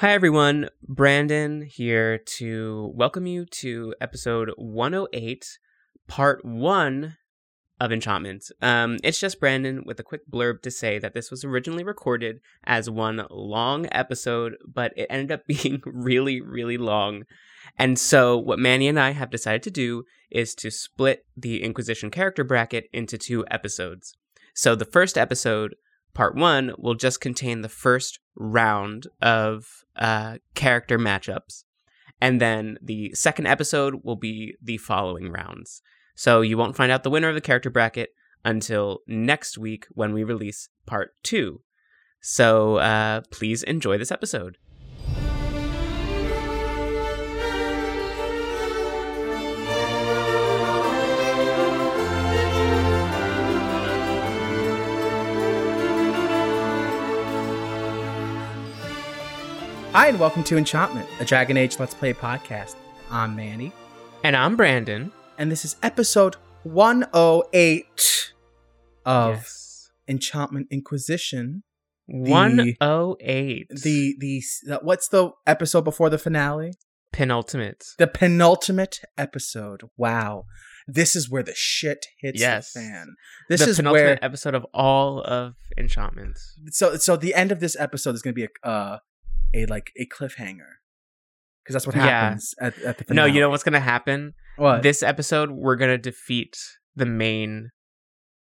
Hi, everyone. Brandon here to welcome you to episode 108, part one of Enchantment. Um, it's just Brandon with a quick blurb to say that this was originally recorded as one long episode, but it ended up being really, really long. And so, what Manny and I have decided to do is to split the Inquisition character bracket into two episodes. So, the first episode, part one, will just contain the first round of uh, character matchups. And then the second episode will be the following rounds. So you won't find out the winner of the character bracket until next week when we release part two. So uh, please enjoy this episode. Hi, and welcome to Enchantment, a Dragon Age Let's Play podcast. I'm Manny, And I'm Brandon. and this is episode 108 of yes. Enchantment Inquisition. 108. The, the the what's the episode before the finale? penultimate. The penultimate episode. Wow, this is where the shit hits Yes. the fan. This the is penultimate where episode of all of Enchantment. so so the end of this episode is going to be a uh, a like a cliffhanger because that's what Yeah. happens at, at the No, you know what's going to happen? what? This episode, we're going to defeat the main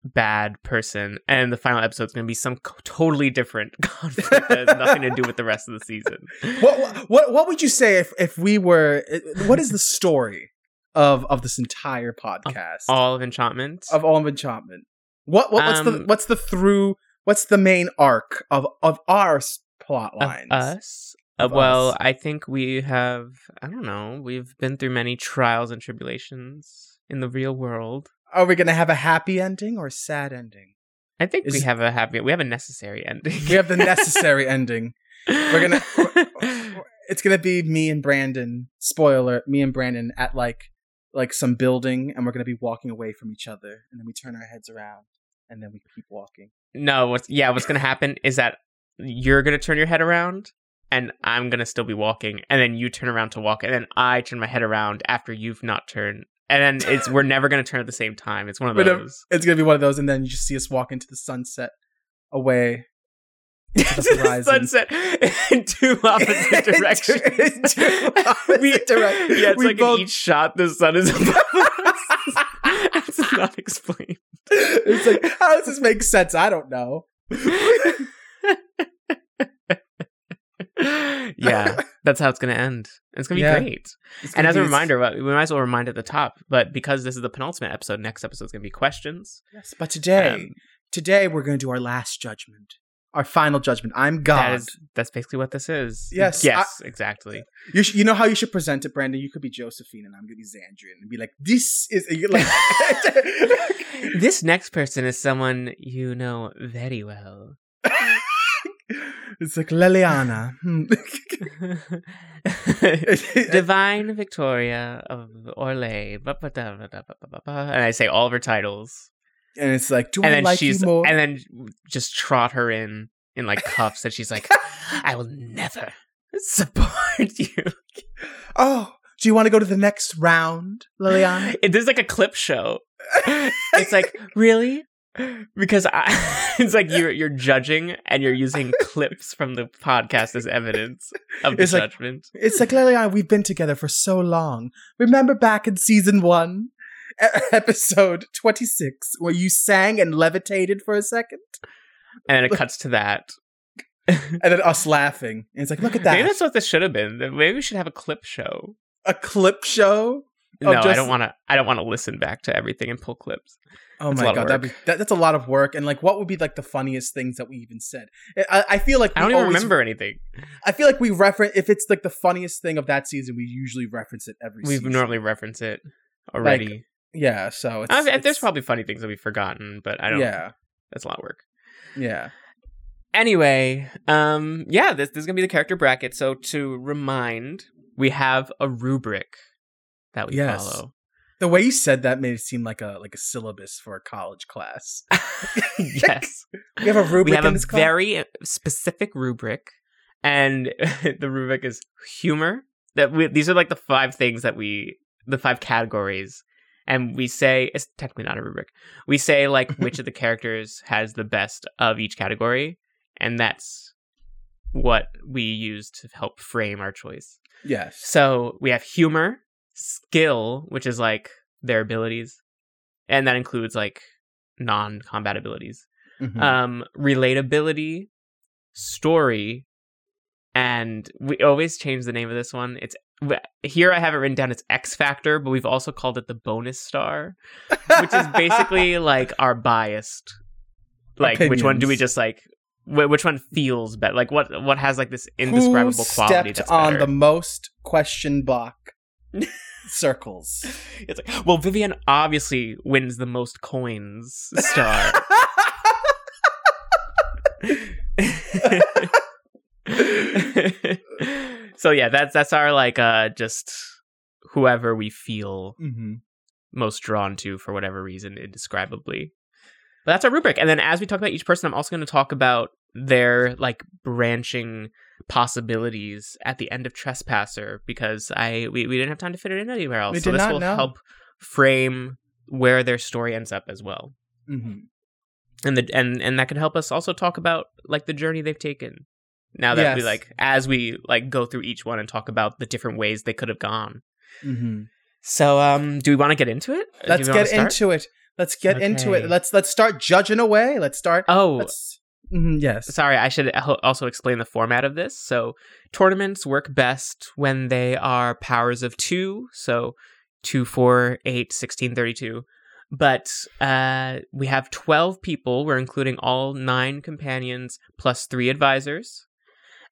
bad person, and the final episode is going to be some co- totally different conflict that has nothing to do with the rest of the season. what what what would you say if if we were what is the story of of this entire podcast of All of Enchantment. of all of enchantment what, what what's the Um, what's the through what's the main arc of of our plot of lines us. Of well, us. I think we have. I don't know. We've been through many trials and tribulations in the real world. are we gonna have a happy ending or a sad ending I think we have a happy. We have a necessary ending. we have the necessary ending we're gonna it's gonna be me and brandon spoiler me and brandon at like like some building and we're gonna be walking away from each other and then we turn our heads around and then we keep walking No, what's yeah, what's gonna happen is that you're gonna turn your head around and I'm gonna still be walking, and then you turn around to walk, and then I turn my head around after you've not turned. And then it's we're never gonna turn at the same time. It's one of those. It's gonna be one of those, and then you just see us walk into the sunset, away. to the sunset in two opposite directions. in two opposite directions. Yeah, it's We like both- in each shot the sun is above us. it's not explained. it's like, how does this make sense? I don't know. Yeah, that's how it's gonna end. It's gonna be Yeah. great. And as a reminder, we might as well remind at the top, but because this is the penultimate episode, next episode is going to be questions. yes, but today, Um, today we're gonna do our last judgment, our final judgment. I'm God. is, that's basically what this is. Yes, Yes, exactly. you, sh- you know how you should present it, Brandon. You could be Josephine, and I'm gonna be Xandrian, and be like, "This is like." this next person is someone you know very well. It's like Leliana. Hmm. Divine Victoria of Orlais. And I say all of her titles. and it's like, do and I then like she's you more? and then just trot her in in like cuffs and she's like i will never support you oh, do you want to go to the next round, Leliana? it is like a clip show it's like really because I, it's like you're you're judging and you're using clips from the podcast as evidence of the It's like- judgment It's like Leliana, we've been together for so long. Remember back in season one, episode twenty six, where you sang and levitated for a second, and then it cuts to that and then us laughing. And it's like, look at that, maybe that's what this should have been maybe we should have a clip show a clip show. No Of i don't want to i don't want to listen back to everything and pull clips Oh That's my god, that'd be, that, that's a lot of work. And like, what would be like the funniest things that we even said? I, I feel like i don't always- remember anything I feel like we reference if it's like the funniest thing of that season, we usually reference it every. we normally reference it already yeah. So it's, I mean, there's probably funny things that we've forgotten, but I don't. yeah, that's a lot of work. yeah. Anyway, um, yeah, this, this is gonna be the character bracket. So to remind, we have a rubric that we Yes. follow. The way you said that made it seem like a like a syllabus for a college class. yes, We have a rubric we have a very uh, specific rubric, and the rubric is humor. That we, these are like the five things that we, the five categories, and we say it's technically not a rubric. We say like which of the characters has the best of each category, and that's what we use to help frame our choice. Yes. So we have humor, skill, which is like their abilities, and that includes like non-combat abilities. Mhm. Um, relatability, story, and we always change the name of this one. It's here I have it written down. It's X Factor, but we've also called it the bonus star, which is basically like our biased. Like which one do we just like? Which one feels better? Like what what has like this indescribable Who quality stepped that's on better? the most question block circles. It's like, well, Vivienne obviously wins the most coins star. so yeah, that's that's our like uh just whoever we feel hmm most drawn to for whatever reason indescribably. But that's our rubric. And then as we talk about each person, I'm also going to talk about their like branching possibilities at the end of Trespasser because I we, we didn't have time to fit it in anywhere else. We so this will know. help frame where their story ends up as well. hmm And the and and that can help us also talk about like the journey they've taken. Now that we like as we like go through each one and talk about the different ways they could have gone. hmm So um do we want to get into it? Let's get into it. Let's get into it. Let's let's start judging away. Let's start. Oh, Let's. Mhm, yes. sorry, I should also explain the format of this. So, tournaments work best when they are powers of two, so 2, 4, 8, 16, 32. But uh, we have 12 people. We're including all nine companions plus three advisors.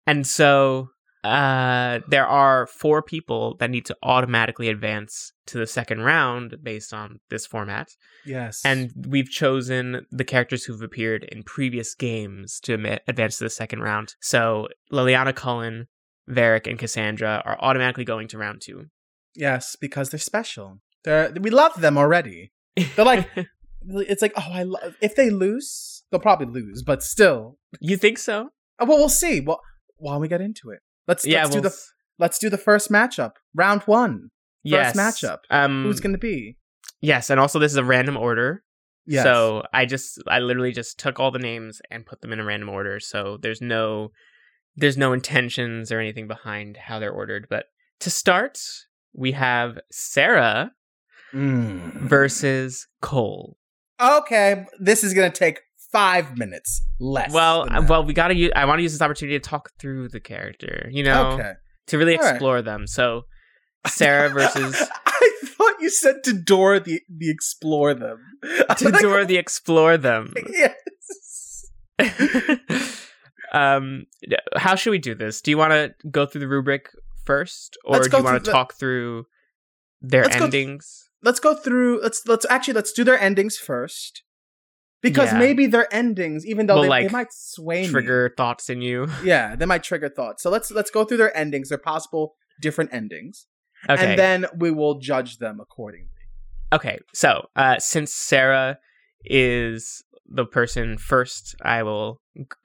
And so uh, there are four people that need to automatically advance to the second round based on this format. Yes. And we've chosen the characters who've appeared in previous games to advance to the second round. So Leliana Cullen, Varric, and Cassandra are automatically going to round two. yes, because they're special. They're we love them already. They're like it's like oh I love if they lose they'll probably lose but still you think so? oh, well we'll see well while we get into it let's yeah. let's do well, the let's do the first matchup round one yes. matchup. Um, who's gonna be yes, and also this is a random order. yes So I just I literally just took all the names and put them in a random order. So there's no there's no intentions or anything behind how they're ordered. But to start, we have Sarah Mm. versus Cole. okay this is gonna take five minutes less Well, well, we gotta use. I want to use this opportunity to talk through the character. You know, okay to really All right. explore them. So Sarah versus I thought you said to Dora the the explore them to Dora the explore them. yes um, how should we do this? Do you want to go through the rubric first, or Let's do you want to talk through their Let's go th- endings? let's go through let's let's actually let's do their endings first because Yeah. maybe their endings even though they, like, they might sway me. Trigger thoughts in you. yeah they might trigger thoughts so let's let's go through their endings their possible different endings Okay. and then we will judge them accordingly Okay, so uh, since Sarah is the person first, I will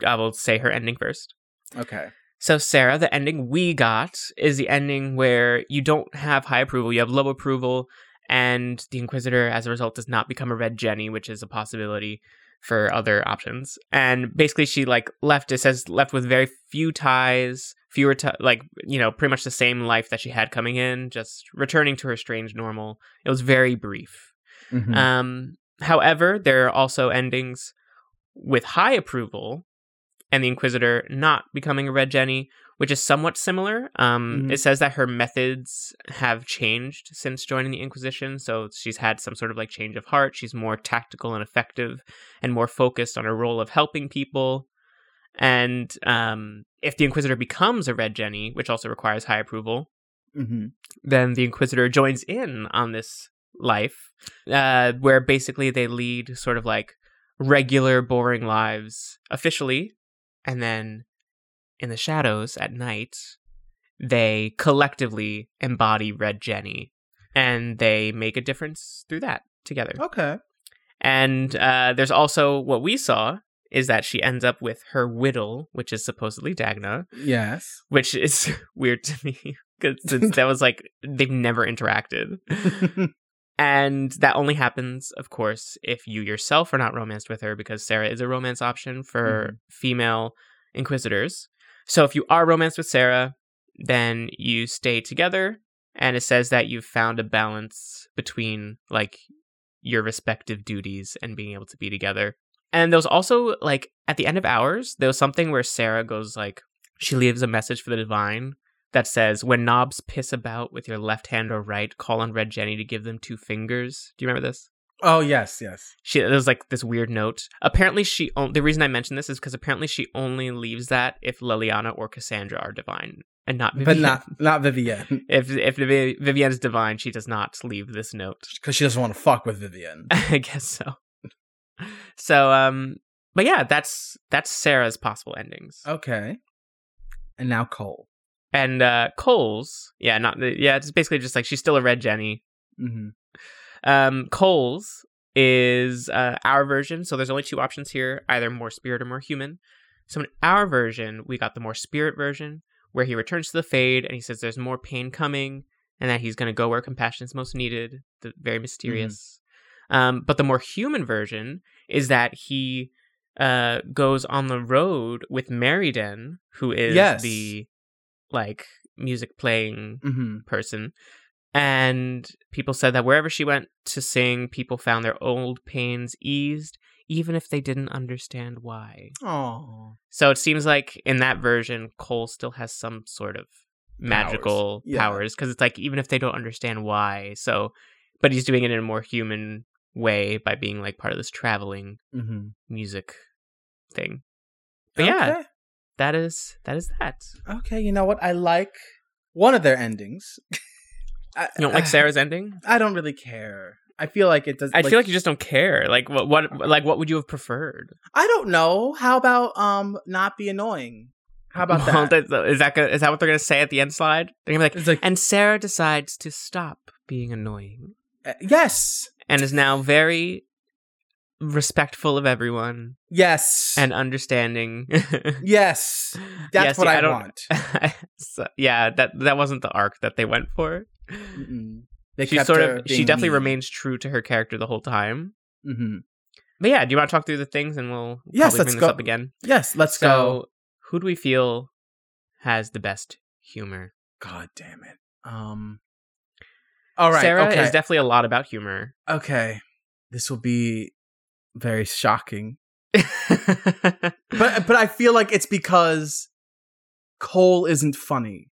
I will say her ending first. okay So Sarah, the ending we got is the ending where you don't have high approval, you have low approval, and the Inquisitor, as a result, does not become a red Jenny, which is a possibility for other options. And basically, she like left. It says left with very few ties, fewer ti like you know, pretty much the same life that she had coming in, just returning to her strange normal. It was very brief. Mhm. Um, however, there are also endings with high approval and the Inquisitor not becoming a Red Jenny, which is somewhat similar. Um, Mhm. It says that her methods have changed since joining the Inquisition, so she's had some sort of like change of heart. She's more tactical and effective and more focused on her role of helping people. And um, if the Inquisitor becomes a Red Jenny, which also requires high approval, Mhm. then the Inquisitor joins in on this life, uh, where basically they lead sort of like regular, boring lives officially, and then in the shadows at night, they collectively embody Red Jenny, and they make a difference through that together. okay And uh, there's also what we saw is that she ends up with her whittle, which is supposedly Dagna, Yes. which is weird to me because that was like they've never interacted. And that only happens, of course, if you yourself are not romanced with her, because Sarah is a romance option for female inquisitors. So if you are romanced with Sarah, then you stay together, and it says that you've found a balance between like your respective duties and being able to be together. And there was also like at the end of hours, there was something where Sarah goes like she leaves a message for the divine that says, "When knobs piss about with your left hand or right, call on Red Jenny to give them two fingers." Do you remember this? Oh yes, yes. She there was like this weird note. Apparently, she on- the reason I mention this is because apparently she only leaves that if Leliana or Cassandra are divine, and not Vivienne. But not not Vivienne if if Vivi- Vivienne's divine, she does not leave this note. because she doesn't want to fuck with Vivienne. I guess so. So um, but yeah, that's that's Sarah's possible endings. Okay. And now Cole. And uh Cole's, yeah, not yeah, it's basically just like she's still a red Jenny. hmm Um Cole's is uh our version, so there's only two options here, either more spirit or more human. So in our version, we got the more spirit version, where he returns to the Fade and he says there's more pain coming and that he's gonna go where compassion is most needed. The very mysterious. Um, but the more human version is that he uh goes on the road with Maryden, who is Yes. the like music playing hmm person. And people said that wherever she went to sing, people found their old pains eased, even if they didn't understand why. Oh. So it seems like in that version, Cole still has some sort of magical powers because it's like even if they don't understand why. So, but he's doing it in a more human way by being like part of this traveling hmm music thing. But yeah, that is that is that. Okay, you know what? I like one of their endings. I, You don't like Sarah's ending? I don't really care. I feel like it does. I feel like you just don't care. Like what? What? Like what would you have preferred? I don't know. How about um not be annoying? How about Well, that? that- Is that gonna, is that what they're gonna say at the end slide? They're gonna be like, like and Sarah decides to stop being annoying uh, yes, and is now very respectful of everyone yes, and understanding. yes. That's Yes, what yeah, I I, want. So, yeah, that that wasn't the arc that they went for. She sort of she definitely mean. remains true to her character the whole time. Mhm. But yeah, do you want to talk through the things and we'll Yes, let's bring go. this up again? Yes, let's so, go. who do we feel has the best humor? God damn it. Um. All right. Sarah okay. is definitely a lot about humor. okay. This will be very shocking, but but I feel like it's because Cole isn't funny.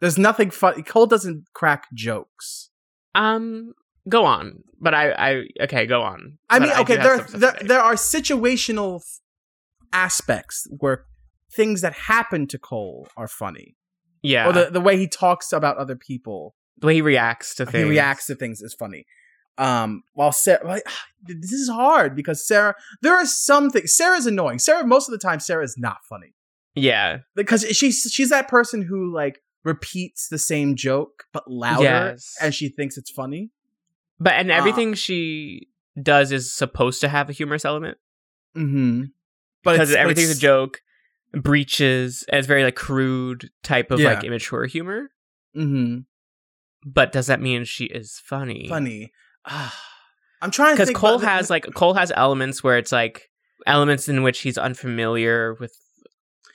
There's nothing funny. Cole doesn't crack jokes. um, go on. But I, I okay, go on. I mean, do okay, have there, there there are situational aspects where things that happen to Cole are funny, yeah, or the the way he talks about other people, the way he reacts to things. he reacts to things is funny. Um, while Sarah, like, this is hard because Sarah, there are some things. Sarah's annoying. Sarah, most of the time, Sarah is not funny Yeah, because she's she's that person who like repeats the same joke but louder, Yes. and she thinks it's funny. but and Uh, everything she does is supposed to have a humorous element Mm-hmm. But because everything's a joke. Breaches as very like crude type of Yeah. like immature humor. Mm-hmm. But does that mean she is funny? funny. Ah, I'm trying because Cole about the- has like Cole has elements where it's like elements in which he's unfamiliar with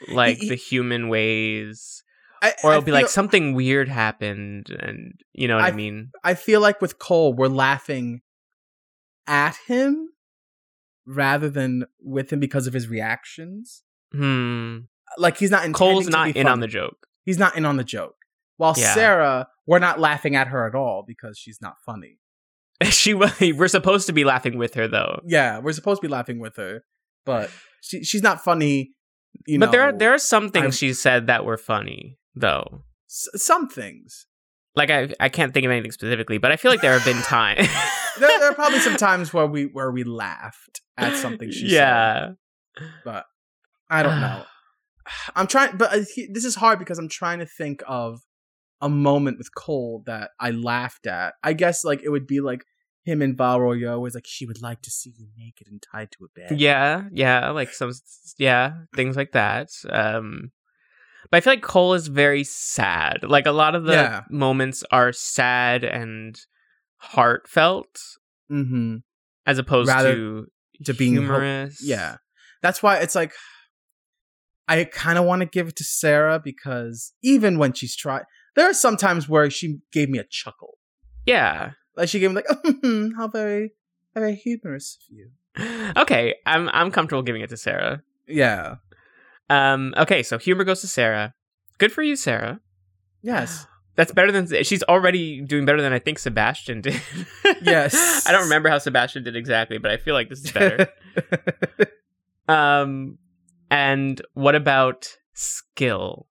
like he- the human ways, I, or I it'll be like something weird happened, and you know what I, I- mean. I feel like with Cole, we're laughing at him rather than with him because of his reactions. Hmm. Like he's not Cole's not in on the joke. He's not in on the joke. While Yeah. Sarah, we're not laughing at her at all because she's not funny. she we're supposed to be laughing with her though. Yeah, we're supposed to be laughing with her, but she she's not funny. You but there are there are some things I'm- she said that were funny though. s- some things. Like I I can't think of anything specifically, but I feel like there have been times. There, there are probably some times where we where we laughed at something she said. yeah. but I don't know. I'm trying, but uh, this is hard because I'm trying to think of a moment with Cole that I laughed at. I guess like it would be like him and Valroyo was like she would like to see you naked and tied to a bed. Yeah, yeah, like some yeah, things like that. Um but I feel like Cole is very sad. Like a lot of the Yeah. moments are sad and heartfelt Mm-hmm. as opposed Rather to to being ho- humorous. Yeah. That's why it's like I kind of want to give it to Sarah because even when she's trying, there are some times where she gave me a chuckle. Yeah. Like she gave me like, how very, how very humorous of you. Okay, I'm I'm comfortable giving it to Sarah. Yeah. Um okay, so humor goes to Sarah. Good for you, Sarah. Yes. That's better than she's already doing better than I think Sebastian did. Yes. I don't remember how Sebastian did exactly, but I feel like this is better. um and what about skill?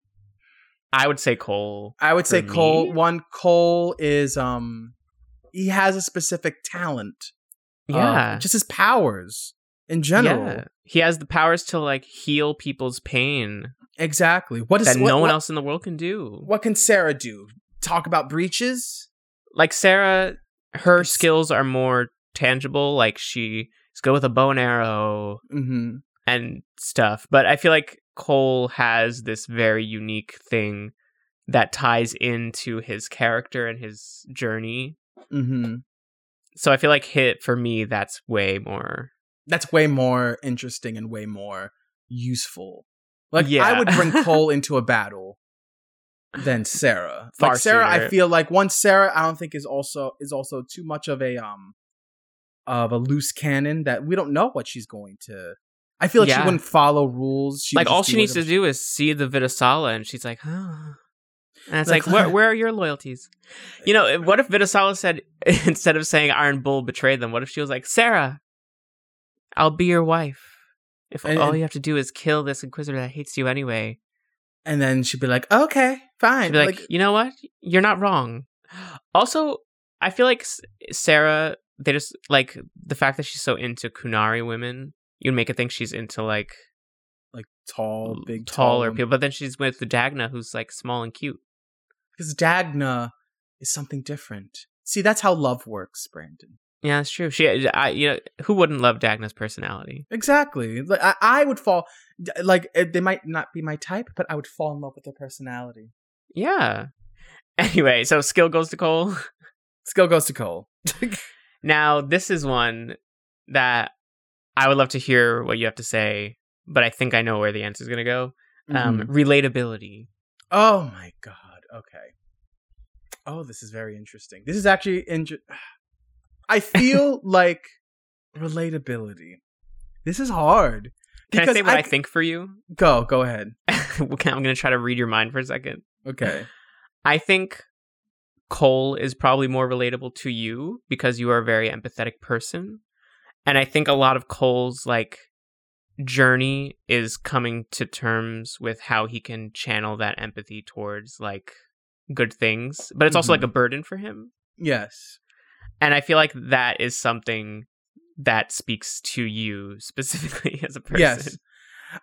I would say Cole. I would say For Cole. One Cole is um, he has a specific talent. uh, Yeah. just his powers in general. Yeah. He has the powers to like heal people's pain Exactly. What is that what, no one what- else in the world can do. What can Sarah do? Talk about breaches? Like Sarah, her It's- skills are more tangible. Like she's good with a bow and arrow Mm-hmm. and stuff. But I feel like Cole has this very unique thing that ties into his character and his journey. Mm-hmm. So I feel like hit for me that's way more That's way more interesting and way more useful. Like Yeah. I would bring Cole into a battle than Sarah. Far like Sarah, I feel like once Sarah, I don't think is also is also too much of a um of a loose cannon that we don't know what she's going to. I feel like she wouldn't follow rules. She like all she needs to do is see the Viddasala and she's like, oh. And it's Like- like, where, where are your loyalties? You know, what if Viddasala said, instead of saying Iron Bull betrayed them, what if she was like, Sarah, I'll be your wife. If And- all you have to do is kill this Inquisitor that hates you anyway. And then she'd be like, "Okay, fine." She'd be like, you know what? You're not wrong. Also, I feel like Sarah, they just, like, the fact that she's so into Qunari women, you'd make it think she's into, like, like tall, big, taller tall people. But then she's with the Dagna, who's, like, small and cute. Because Dagna is something different. See, that's how love works, Brandon. Yeah, that's true. She, I, you know, who wouldn't love Dagna's personality? Exactly. Like I, I would fall. Like they might not be my type, but I would fall in love with their personality. Yeah. Anyway, so skill goes to Cole. Skill goes to Cole. Now, this is one that I would love to hear what you have to say, but I think I know where the answer is going to go. Um, Mhm. relatability. Oh my god. Okay. Oh, this is very interesting. This is actually inter- I feel like relatability. This is hard. Can I say what I, c- think for you? Go, go ahead. I'm going to try to read your mind for a second. Okay. I think Cole is probably more relatable to you because you are a very empathetic person. And I think a lot of Cole's like journey is coming to terms with how he can channel that empathy towards like good things, but it's also Mhm. like a burden for him. Yes. And I feel like that is something that speaks to you specifically as a person. Yes.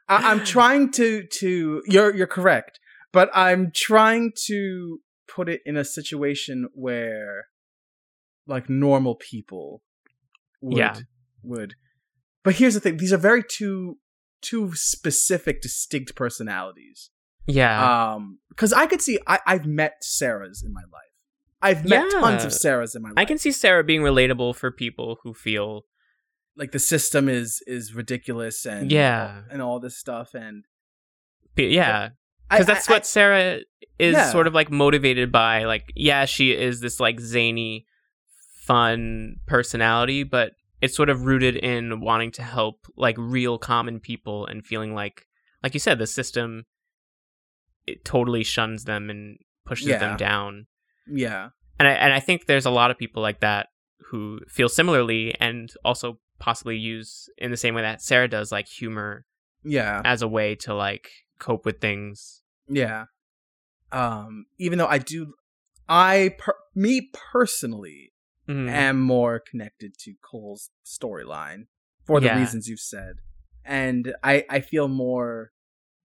I- I'm trying to to you're you're correct, but I'm trying to put it in a situation where like normal people would Yeah. would. But here's the thing: these are very two two specific, distinct personalities. Yeah. Um, because I could see I I've met Sarahs in my life. I've met tons of Sarahs in my life. I can see Sarah being relatable for people who feel like the system is is ridiculous and Yeah. and all this stuff and yeah, because that's I- what Sarah is Yeah. sort of like motivated by. Like, yeah, she is this like zany, fun personality, but it's sort of rooted in wanting to help like real common people and feeling like, like you said, the system it totally shuns them and pushes Yeah. them down. Yeah. And I and I think there's a lot of people like that who feel similarly and also possibly use in the same way that Sarah does, like humor Yeah. as a way to like cope with things. Yeah. Um, even though I do, I per- me personally Mhm. am more connected to Cole's storyline for the Yeah. reasons you've said, and I I feel more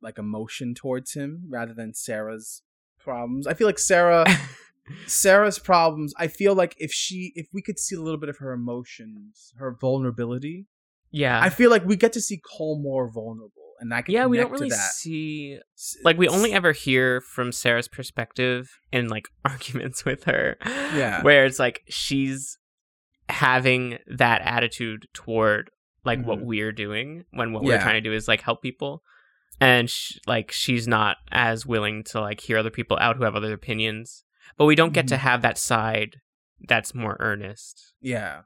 like emotion towards him rather than Sarah's problems. I feel like Sarah Sarah's problems. I feel like if she, if we could see a little bit of her emotions, her vulnerability, Yeah. I feel like we get to see Cole more vulnerable, and I can yeah, we don't really see like we only ever hear from Sarah's perspective in like arguments with her. Yeah. Where it's like she's having that attitude toward like what Mhm. we're doing when what we're trying to do is like help people. And sh- like she's not as willing to like hear other people out who have other opinions. But we don't get to Mhm. have that side that's more earnest, yeah.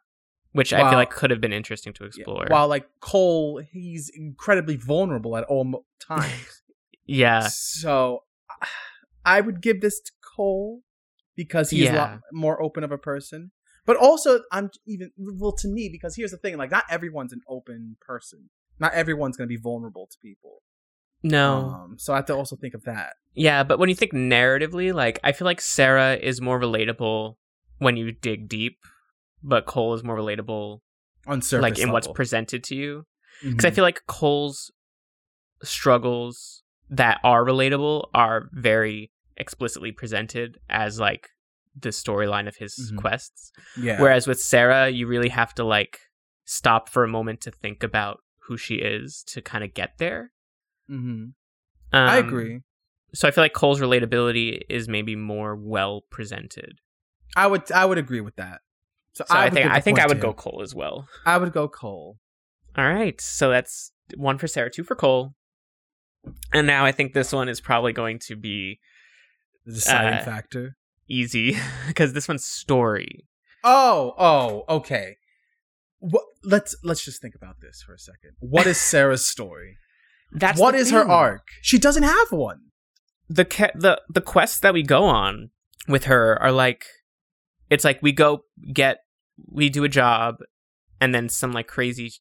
which I feel like could have been interesting to Yeah. explore. While like Cole, he's incredibly vulnerable at all mo- times. yeah. So I would give this to Cole because he's a lot more open of a person. But also, I'm even well to me because here's the thing: like, not everyone's an open person. Not everyone's going to be vulnerable to people. No. Um, so I have to also think of that. Yeah, but when you think narratively, like I feel like Sarah is more relatable when you dig deep, but Cole is more relatable On surface, like in what's presented to you. Because I Mhm. feel like Cole's struggles that are relatable are very explicitly presented as like the storyline of his Mhm. quests. yeah, Whereas with Sarah, you really have to like stop for a moment to think about who she is to kind of get there. Mhm. I Um, agree. So I feel like Cole's relatability is maybe more well presented. I would I would agree with that. So, So I, would think I think I would go. Cole as well. I would go Cole. All right, so that's one for Sarah, two for Cole, and now I think this one is probably going to be The deciding Uh, factor. easy because this one's story. Oh, oh, okay. What, let's let's just think about this for a second. What is Sarah's story? That's what is her arc? She doesn't have one. The ca- the the quests that we go on with her are like, it's like we go get we do a job, and then some like crazy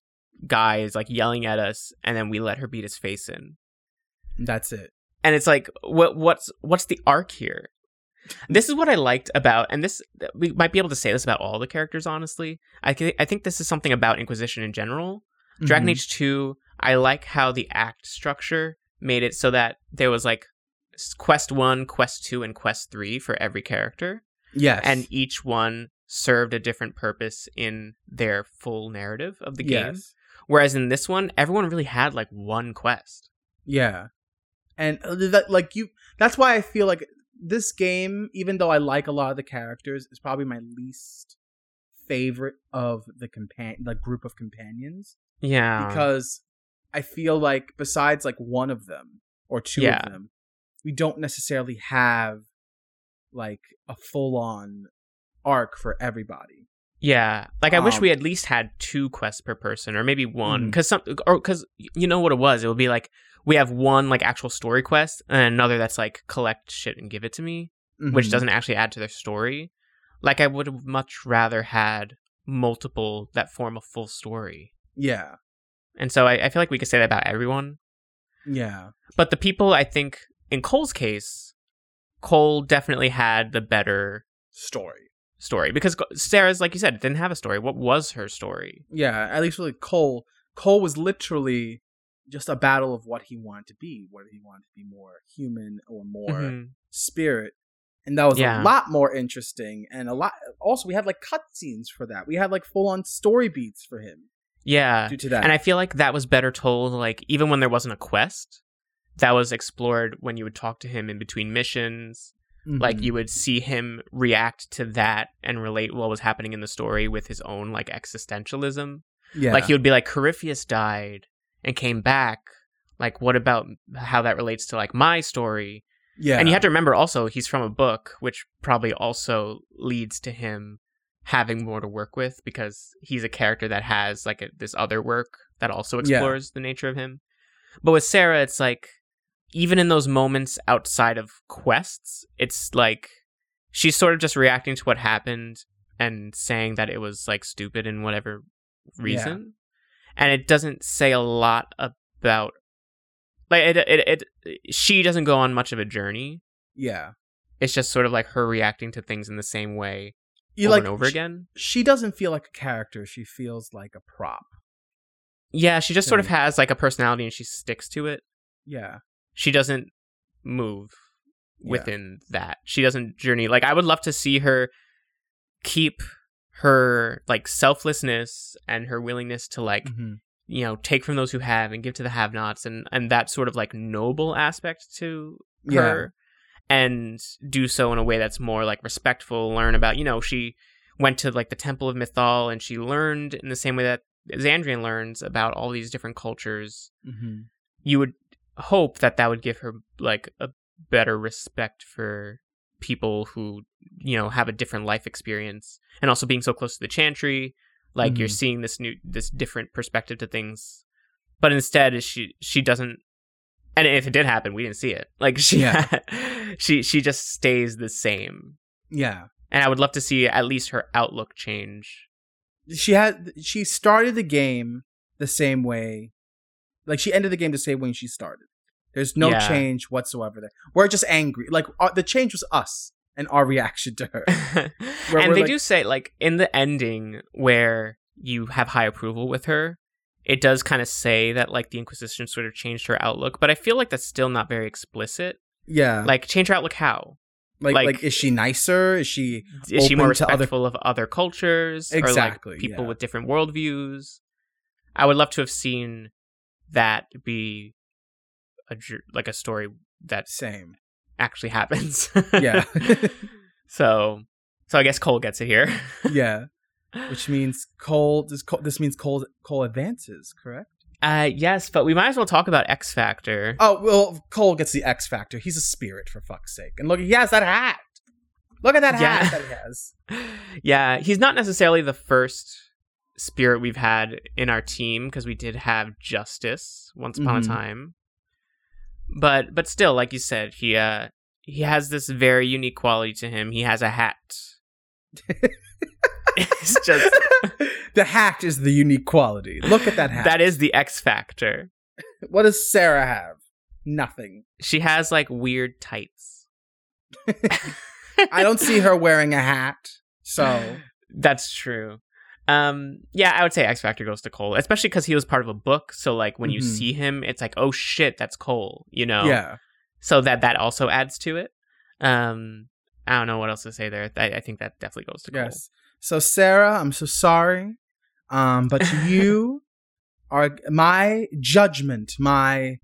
guy is like yelling at us, and then we let her beat his face in. That's it. and it's like what what's what's the arc here this is what i liked about and this we might be able to say this about all the characters honestly i, I think this is something about inquisition in general dragon Mhm. age 2 i like how the act structure made it so that there was like quest 1 quest 2 and quest 3 for every character Yes. and each one served a different purpose in their full narrative of the game yes. whereas in this one everyone really had like one quest Yeah. And uh, that like you that's why I feel like this game, even though I like a lot of the characters, is probably my least favorite of the compan like group of companions. yeah because I feel like besides like one of them or two Yeah. of them, we don't necessarily have like a full on arc for everybody. Yeah, like I wish Um, we at least had two quests per person, or maybe one, because some, or because you know what it was. It would be like we have one like actual story quest, and another that's like collect shit and give it to me, which Mhm. doesn't actually add to their story. Like I would have much rather had multiple that form a full story, Yeah, and so I, I feel like we could say that about everyone. yeah, But the people, I think, in Cole's case, Cole definitely had the better story. story because Sarah's, like you said, didn't have a story. What was her story? Yeah, at least with Cole, Cole was literally just a battle of what he wanted to be. Whether he wanted to be more human or more Mhm. spirit. And that was Yeah. a lot more interesting and a lot also we had like cutscenes for that. We had like full on story beats for him Yeah, due to that. and I feel like that was better told. Like even when there wasn't a quest, that was explored when you would talk to him in between missions. Like Mhm. you would see him react to that and relate what was happening in the story with his own like existentialism. yeah. Like he would be like, Corypheus died and came back. Like what about how that relates to like my story? yeah. And you have to remember also he's from a book, which probably also leads to him having more to work with because he's a character that has like a, this other work that also Yeah. explores the nature of him. But with Sarah, it's like even in those moments outside of quests, it's like she's sort of just reacting to what happened and saying that it was like stupid in whatever reason. And it doesn't say a lot about like it, it it she doesn't go on much of a journey yeah. it's just sort of like her reacting to things in the same way You over like and over sh- again. She doesn't feel like a character. She feels like a prop. Yeah, she just sort of has like a personality and she sticks to it. Yeah. She doesn't move. Yeah. within that. She doesn't journey like I would love to see her keep her like selflessness and her willingness to like Mhm. you know take from those who have and give to the have-nots and and that sort of like noble aspect to Yeah. her and do so in a way that's more like respectful learn about you know she went to like the temple of mythal and she learned in the same way that xandrian learns about all these different cultures Mhm. you would hope that that would give her like a better respect for people who you know have a different life experience and also being so close to the chantry like you're Mhm. seeing this new this different perspective to things but instead she she doesn't and if it did happen we didn't see it like she Yeah. She she just stays the same Yeah. and i would love to see at least her outlook change She had she started the game the same way. Like she ended the game the same way she started. There's no Yeah. change whatsoever there. We're just angry. Like uh, the change was us and our reaction to her. and they like- do say like in the ending where you have high approval with her it does kind of say that like the inquisition sort of changed her outlook but i feel like that's still not very explicit Yeah. like change her outlook how like, like- like is she nicer? Is she is she more to other- respectful of other cultures or Exactly, like people yeah. with different worldviews i would love to have seen that be a like a story that same? actually happens Yeah. so so i guess cole gets it here yeah. Which means Cole this, Cole this means Cole Cole advances, correct? Uh, yes, but we might as well talk about X Factor. Oh well, Cole gets the X factor. He's a spirit for fuck's sake. And look, he has that hat. Look at that Yeah. hat that he has. yeah, he's not necessarily the first spirit we've had in our team because we did have Justice once upon Mhm. a time. But but still, like you said, he uh he has this very unique quality to him. He has a hat. it's just the hat is the unique quality. Look at that hat. that is the X Factor. what does Sarah have? Nothing. She has like weird tights. I don't see her wearing a hat. So That's true. Um, yeah, I would say X Factor goes to Cole, especially because he was part of a book. So like when you Mhm. see him, it's like, oh shit, that's Cole. You know. yeah. So that that also adds to it. Um, I don't know what else to say there. I, I think that definitely goes to Cole. Yes. So Sarah, I'm so sorry. Um, but you are my judgment, my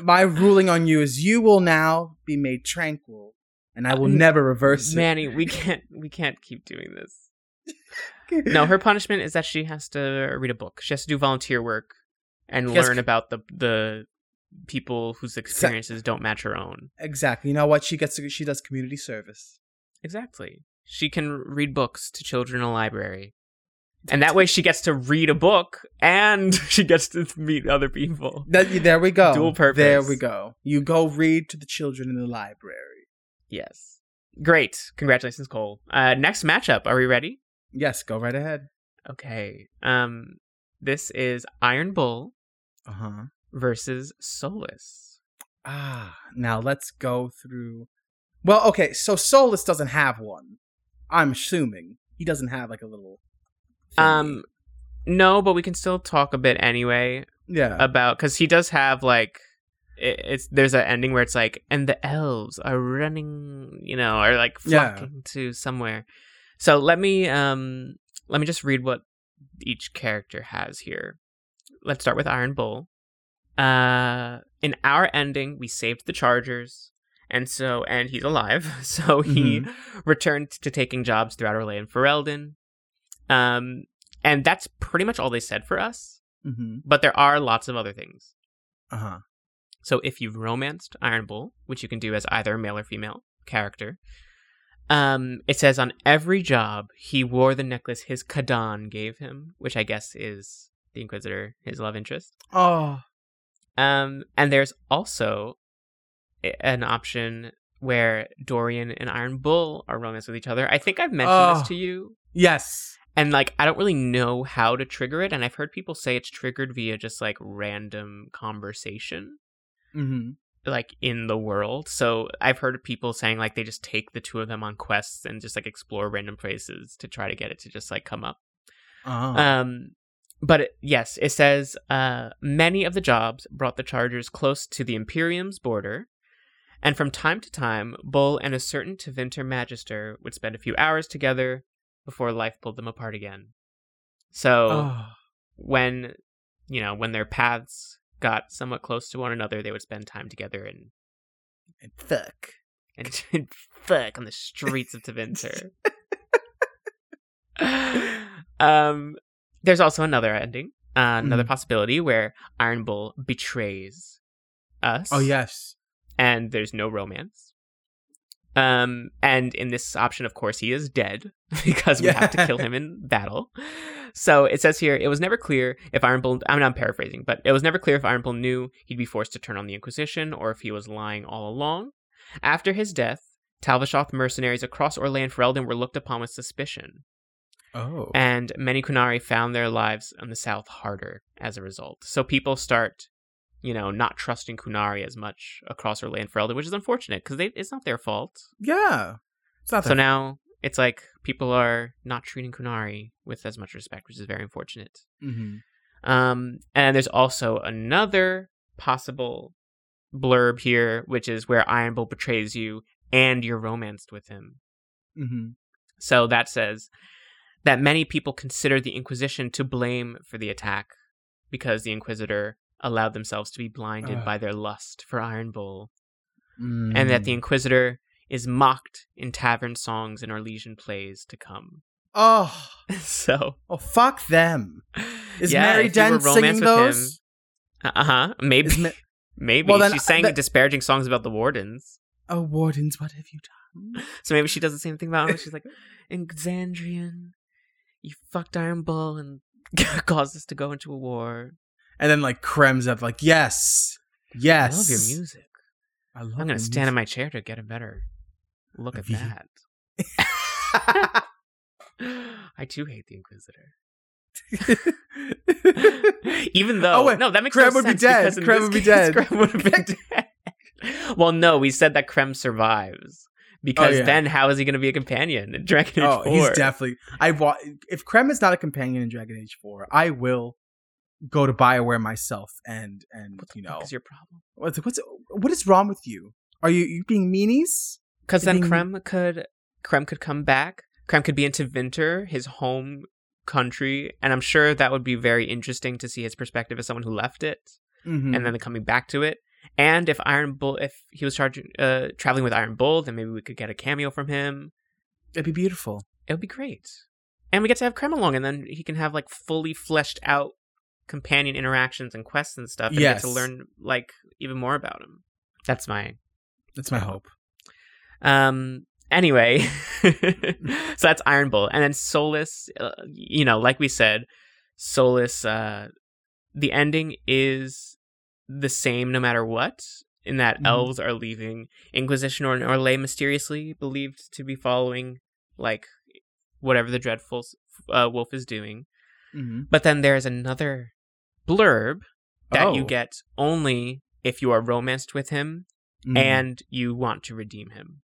my ruling on you is you will now be made tranquil, and I will Uh, never reverse it. Manny, we can't we can't keep doing this. No, her punishment is that she has to read a book. She has to do volunteer work and learn about the the people whose experiences don't match her own. Exactly. You know what? She gets to, she does community service. Exactly. She can read books to children in a library. And that way she gets to read a book and she gets to meet other people. That, there we go. Dual purpose. There we go. You go read to the children in the library. Yes. Great. Congratulations, Cole. Uh, next matchup. Are we ready? Yes, go right ahead. Okay. Um, this is Iron Bull Uh huh. versus Solas. Ah, now let's go through. Well, okay, so Solas doesn't have one. I'm assuming he doesn't have like a little. thingy. Um, no, but we can still talk a bit anyway yeah, about because he does have like it, it's there's an ending where it's like and the elves are running, you know, or like Yeah. to somewhere. So let me um let me just read what each character has here. Let's start with Iron Bull. Uh, in our ending, we saved the Chargers, and so and he's alive. So he returned to taking jobs throughout Orlais and Ferelden. Um, and that's pretty much all they said for us. mm-hmm. But there are lots of other things. uh huh. So if you've romanced Iron Bull, which you can do as either a male or female character, um, it says on every job he wore the necklace his Kadan gave him, which I guess is the Inquisitor, his love interest. Oh, Um, and there's also an option where Dorian and Iron Bull are romance with each other. I think I've mentioned Oh. this to you, yes. and like I don't really know how to trigger it. And I've heard people say it's triggered via just like random conversation. Mm-hmm. like in the world. So I've heard of people saying like they just take the two of them on quests and just like explore random places to try to get it to just like come up. Uh-huh. Um but it, yes, it says uh many of the jobs brought the chargers close to the Imperium's border And from time to time, Bull and a certain Tevinter Magister would spend a few hours together before life pulled them apart again. So Oh. when you know when their paths got somewhat close to one another, they would spend time together and And fuck. and, fuck on the streets of Tevinter. um, there's also another ending, uh, another Mhm. possibility where Iron Bull betrays us. Oh yes. And there's no romance. Um, and in this option, of course, he is dead because we have to kill him in battle. So it says here, it was never clear if Iron Bull. I mean, I'm paraphrasing, but it was never clear if Iron Bull knew he'd be forced to turn on the Inquisition or if he was lying all along. After his death, Tal-Vashoth mercenaries across Orlais and Ferelden were looked upon with suspicion, Oh. and many Qunari found their lives in the south harder as a result. So people start, you know, not trusting Qunari as much across Orlais and Ferelden, which is unfortunate because it's not their fault. yeah. It's not So now it's like people are not treating Qunari with as much respect, which is very unfortunate. hmm Um, and there's also another possible blurb here, which is where Iron Bull betrays you and you're romanced with him. hmm So that says that many people consider the Inquisition to blame for the attack because the Inquisitor allowed themselves to be blinded Ugh. by their lust for Iron Bull, Mm. and that the Inquisitor is mocked in tavern songs and Orlesian plays to come. Oh. so, Oh fuck them. Is yeah, Maryden singing those? uh huh, maybe, Ma- maybe Well, then, she sang disparaging songs about the Wardens. oh wardens, what have you done? So maybe she does the same thing about him. She's like, Exandrian, you fucked Iron Bull and caused us to go into a war. And then like Krem's up like yes, yes. I love your music. I love I'm gonna stand in my chair to get a better look at that. I too hate the Inquisitor. Even oh, though, Oh, wait, no, that makes Krem no would be sense dead. because Krem would be case, dead. Krem would have been dead. well, no, we said that Krem survives oh, because Oh, yeah. then how is he going to be a companion in Dragon Age oh, 4? he's definitely. I wa- if Krem is not a companion in Dragon Age Four, I will go to Bioware myself and and What you know is your problem? what's what's what is wrong with you? Are you you being meanies? Because then Being- Krem could Krem could come back. Krem could be in Tevinter, his home country, and I'm sure that would be very interesting to see his perspective as someone who left it Mhm. and then coming back to it. And if Iron Bull, if he was charging, uh, traveling with Iron Bull, then maybe we could get a cameo from him. it'd be beautiful. It would be great. And we get to have Krem along, and then he can have like fully fleshed out companion interactions and quests and stuff, and get Yes. to learn like even more about him. That's my That's my hope. Um. Anyway, so that's Iron Bull, and then Solas. Uh, you know, like we said, Solas. Uh, the ending is the same no matter what. In that Mhm. elves are leaving Inquisition or Orlais mysteriously believed to be following like whatever the dreadful uh, wolf is doing. hmm But then there's another blurb that you Oh. get only if you are romanced with him Mm-hmm. and you want to redeem him.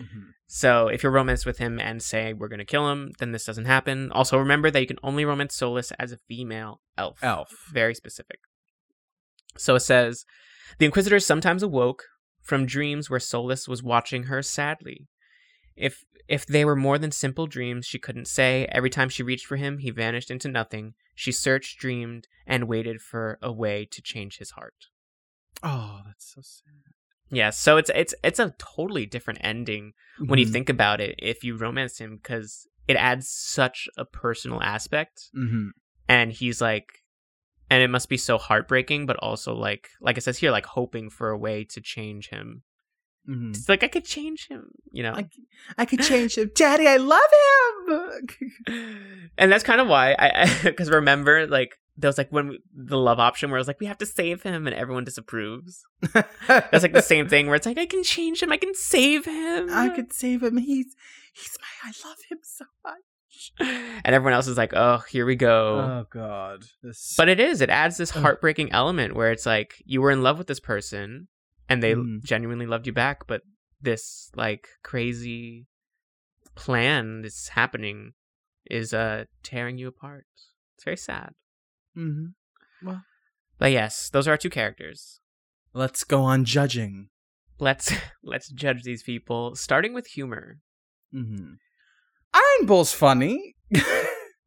Mhm. So if you're romanced with him and say we're going to kill him, then this doesn't happen. Also remember that you can only romance Solas as a female elf. elf. Very specific. So it says the inquisitor sometimes awoke from dreams where Solas was watching her sadly. If if they were more than simple dreams, she couldn't say. Every time she reached for him, he vanished into nothing. She searched, dreamed, and waited for a way to change his heart. Oh, that's so sad. Yeah, so it's it's it's a totally different ending when you Mhm. think about it if you romance him because it adds such a personal aspect Mhm. and he's like and it must be so heartbreaking but also like like it says here like hoping for a way to change him Mhm. it's like i could change him you know I, I could change him, Daddy. I love him. and that's kind of why i because remember like there was like when we, the love option where it was like we have to save him and everyone disapproves that's like the same thing where it's like i can change him i can save him I could save him. He's he's my. I love him so much. and everyone else is like oh here we go Oh God. This, But it is. It adds this heartbreaking element where it's like you were in love with this person and they Mm. genuinely loved you back, but this like crazy plan that's happening is uh tearing you apart. It's very sad. mm-hmm. Well. But yes, those are our two characters. let's go on judging. let's let's judge these people starting with humor. Mm-hmm. Iron Bull's funny.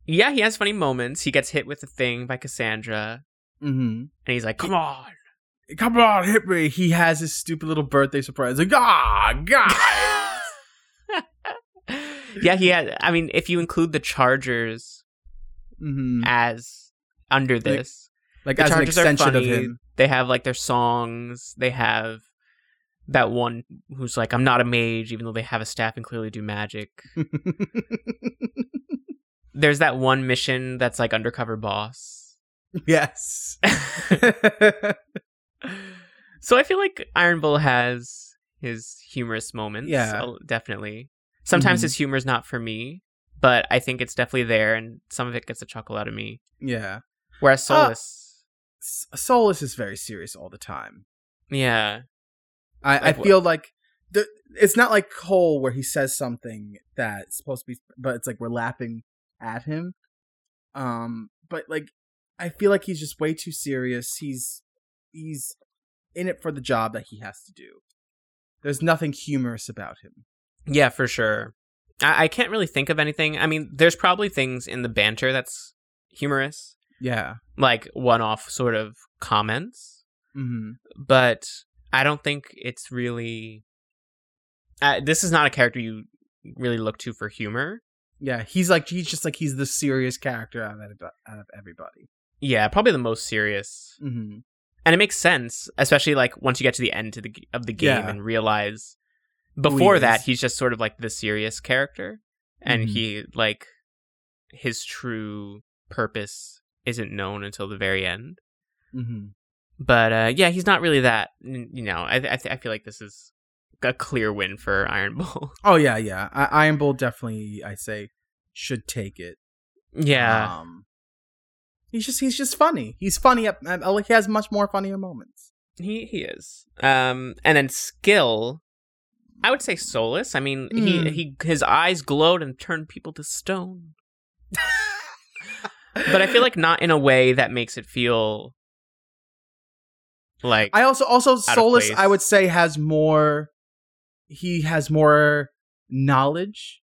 Yeah, he has funny moments. He gets hit with a thing by Cassandra, mm-hmm. and he's like, "Come on." Come on, hit me. He has his stupid little birthday surprise. Like, ah, God. yeah, he had. I mean, if you include the Chargers mm-hmm. as under this, Like, the as an Chargers are extension of funny. him. They have like their songs. They have that one who's like, "I'm not a mage," even though they have a staff and clearly do magic. There's that one mission that's like undercover boss. yes. so I feel like Iron Bull has his humorous moments. Yeah. uh, definitely. Sometimes Mhm. his is not for me, but I think it's definitely there, and some of it gets a chuckle out of me. yeah. Whereas Uh, Solas, S- Solas is very serious all the time. yeah, I, Like I what? feel like the, it's not like Cole where he says something that's supposed to be, but it's like we're laughing at him. Um, but like I feel like he's just way too serious. He's he's in it for the job that he has to do. There's nothing humorous about him. yeah, for sure. I, I can't really think of anything. I mean, there's probably things in the banter that's humorous, Yeah. like one-off sort of comments. hmm but I don't think it's really. Uh, this is not a character you really look to for humor. Yeah. He's like he's just like he's the serious character out of out of everybody. Yeah, probably the most serious, hmm and it makes sense, especially like once you get to the end to the, of the game Yeah. and realize. Before that, he's just sort of like the serious character, and Mhm. he like his true purpose isn't known until the very end. hmm But uh, yeah, he's not really that. You know, I I, th- I feel like this is a clear win for Iron Bull. Oh yeah, yeah. I- Iron Bull definitely, I say, should take it. yeah. Um, he's just he's just funny. He's funny. Up, like he has much more funnier moments. He he is. Um, and then skill, I would say Solas. I mean, he Mm. he his eyes glowed and turned people to stone. But I feel like not in a way that makes it feel like I also also Solas. I would say has more. He has more knowledge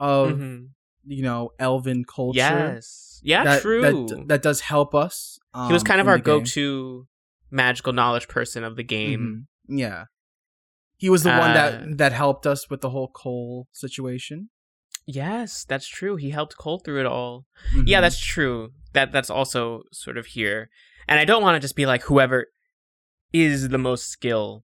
of Mhm. you know elven culture. yes, yeah, that, true. That, that does help us. he was um, kind of our go-to magical knowledge person of the game. Mhm. Yeah, he was the one Uh, that that helped us with the whole Cole situation. Yes, that's true. He helped Cole through it all. Yeah, Mhm. that's true. That that's also sort of here. And I don't want to just be like whoever is the most skill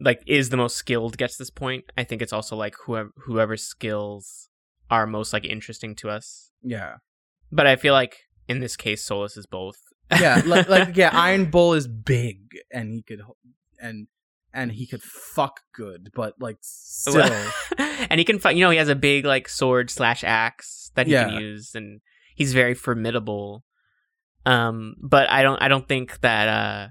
like is the most skilled gets this point. I think it's also like whoever whoever skills are most like interesting to us. yeah. But I feel like in this case Solas is both. yeah, like, like yeah, Iron Bull is big and he could and and he could fuck good, but like still, and he can fight. You know, he has a big like sword slash axe that he Yeah. can use, and he's very formidable. Um, but I don't. I don't think that. Uh,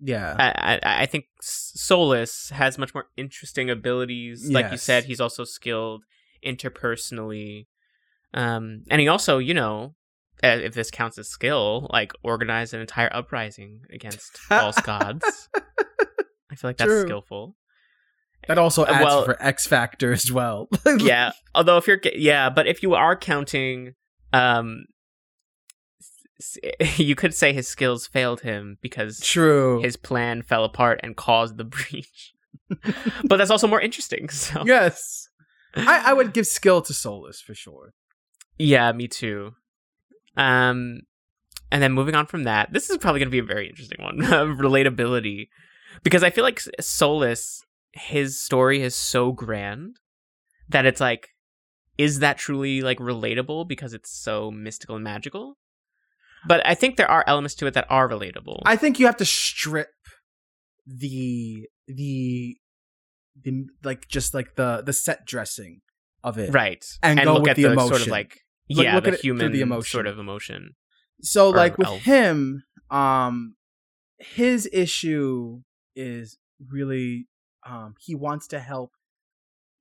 yeah, I, I I think Solas has much more interesting abilities. Like you said, he's also skilled interpersonally. Um, and he also, you know, uh, if this counts as skill, like organized an entire uprising against false gods. I feel like that's True. skillful. that also Uh, adds well- for X Factor as well. yeah. Although if you're yeah, but if you are counting, um, s- s- you could say his skills failed him because true. his plan fell apart and caused the breach. but that's also more interesting. So yes, I, I would give skill to Solas for sure. Yeah, me too. Um, and then moving on from that, this is probably going to be a very interesting one, relatability, because I feel like Solas, his story is so grand that it's like, is that truly like relatable because it's so mystical and magical? But I think there are elements to it that are relatable. I think you have to strip the the the like just like the the set dressing of it. right, And go look with at the the, sort of like Look- yeah, look the at human the emotion. sort of emotion. So or like with elf. him, um his issue is really um he wants to help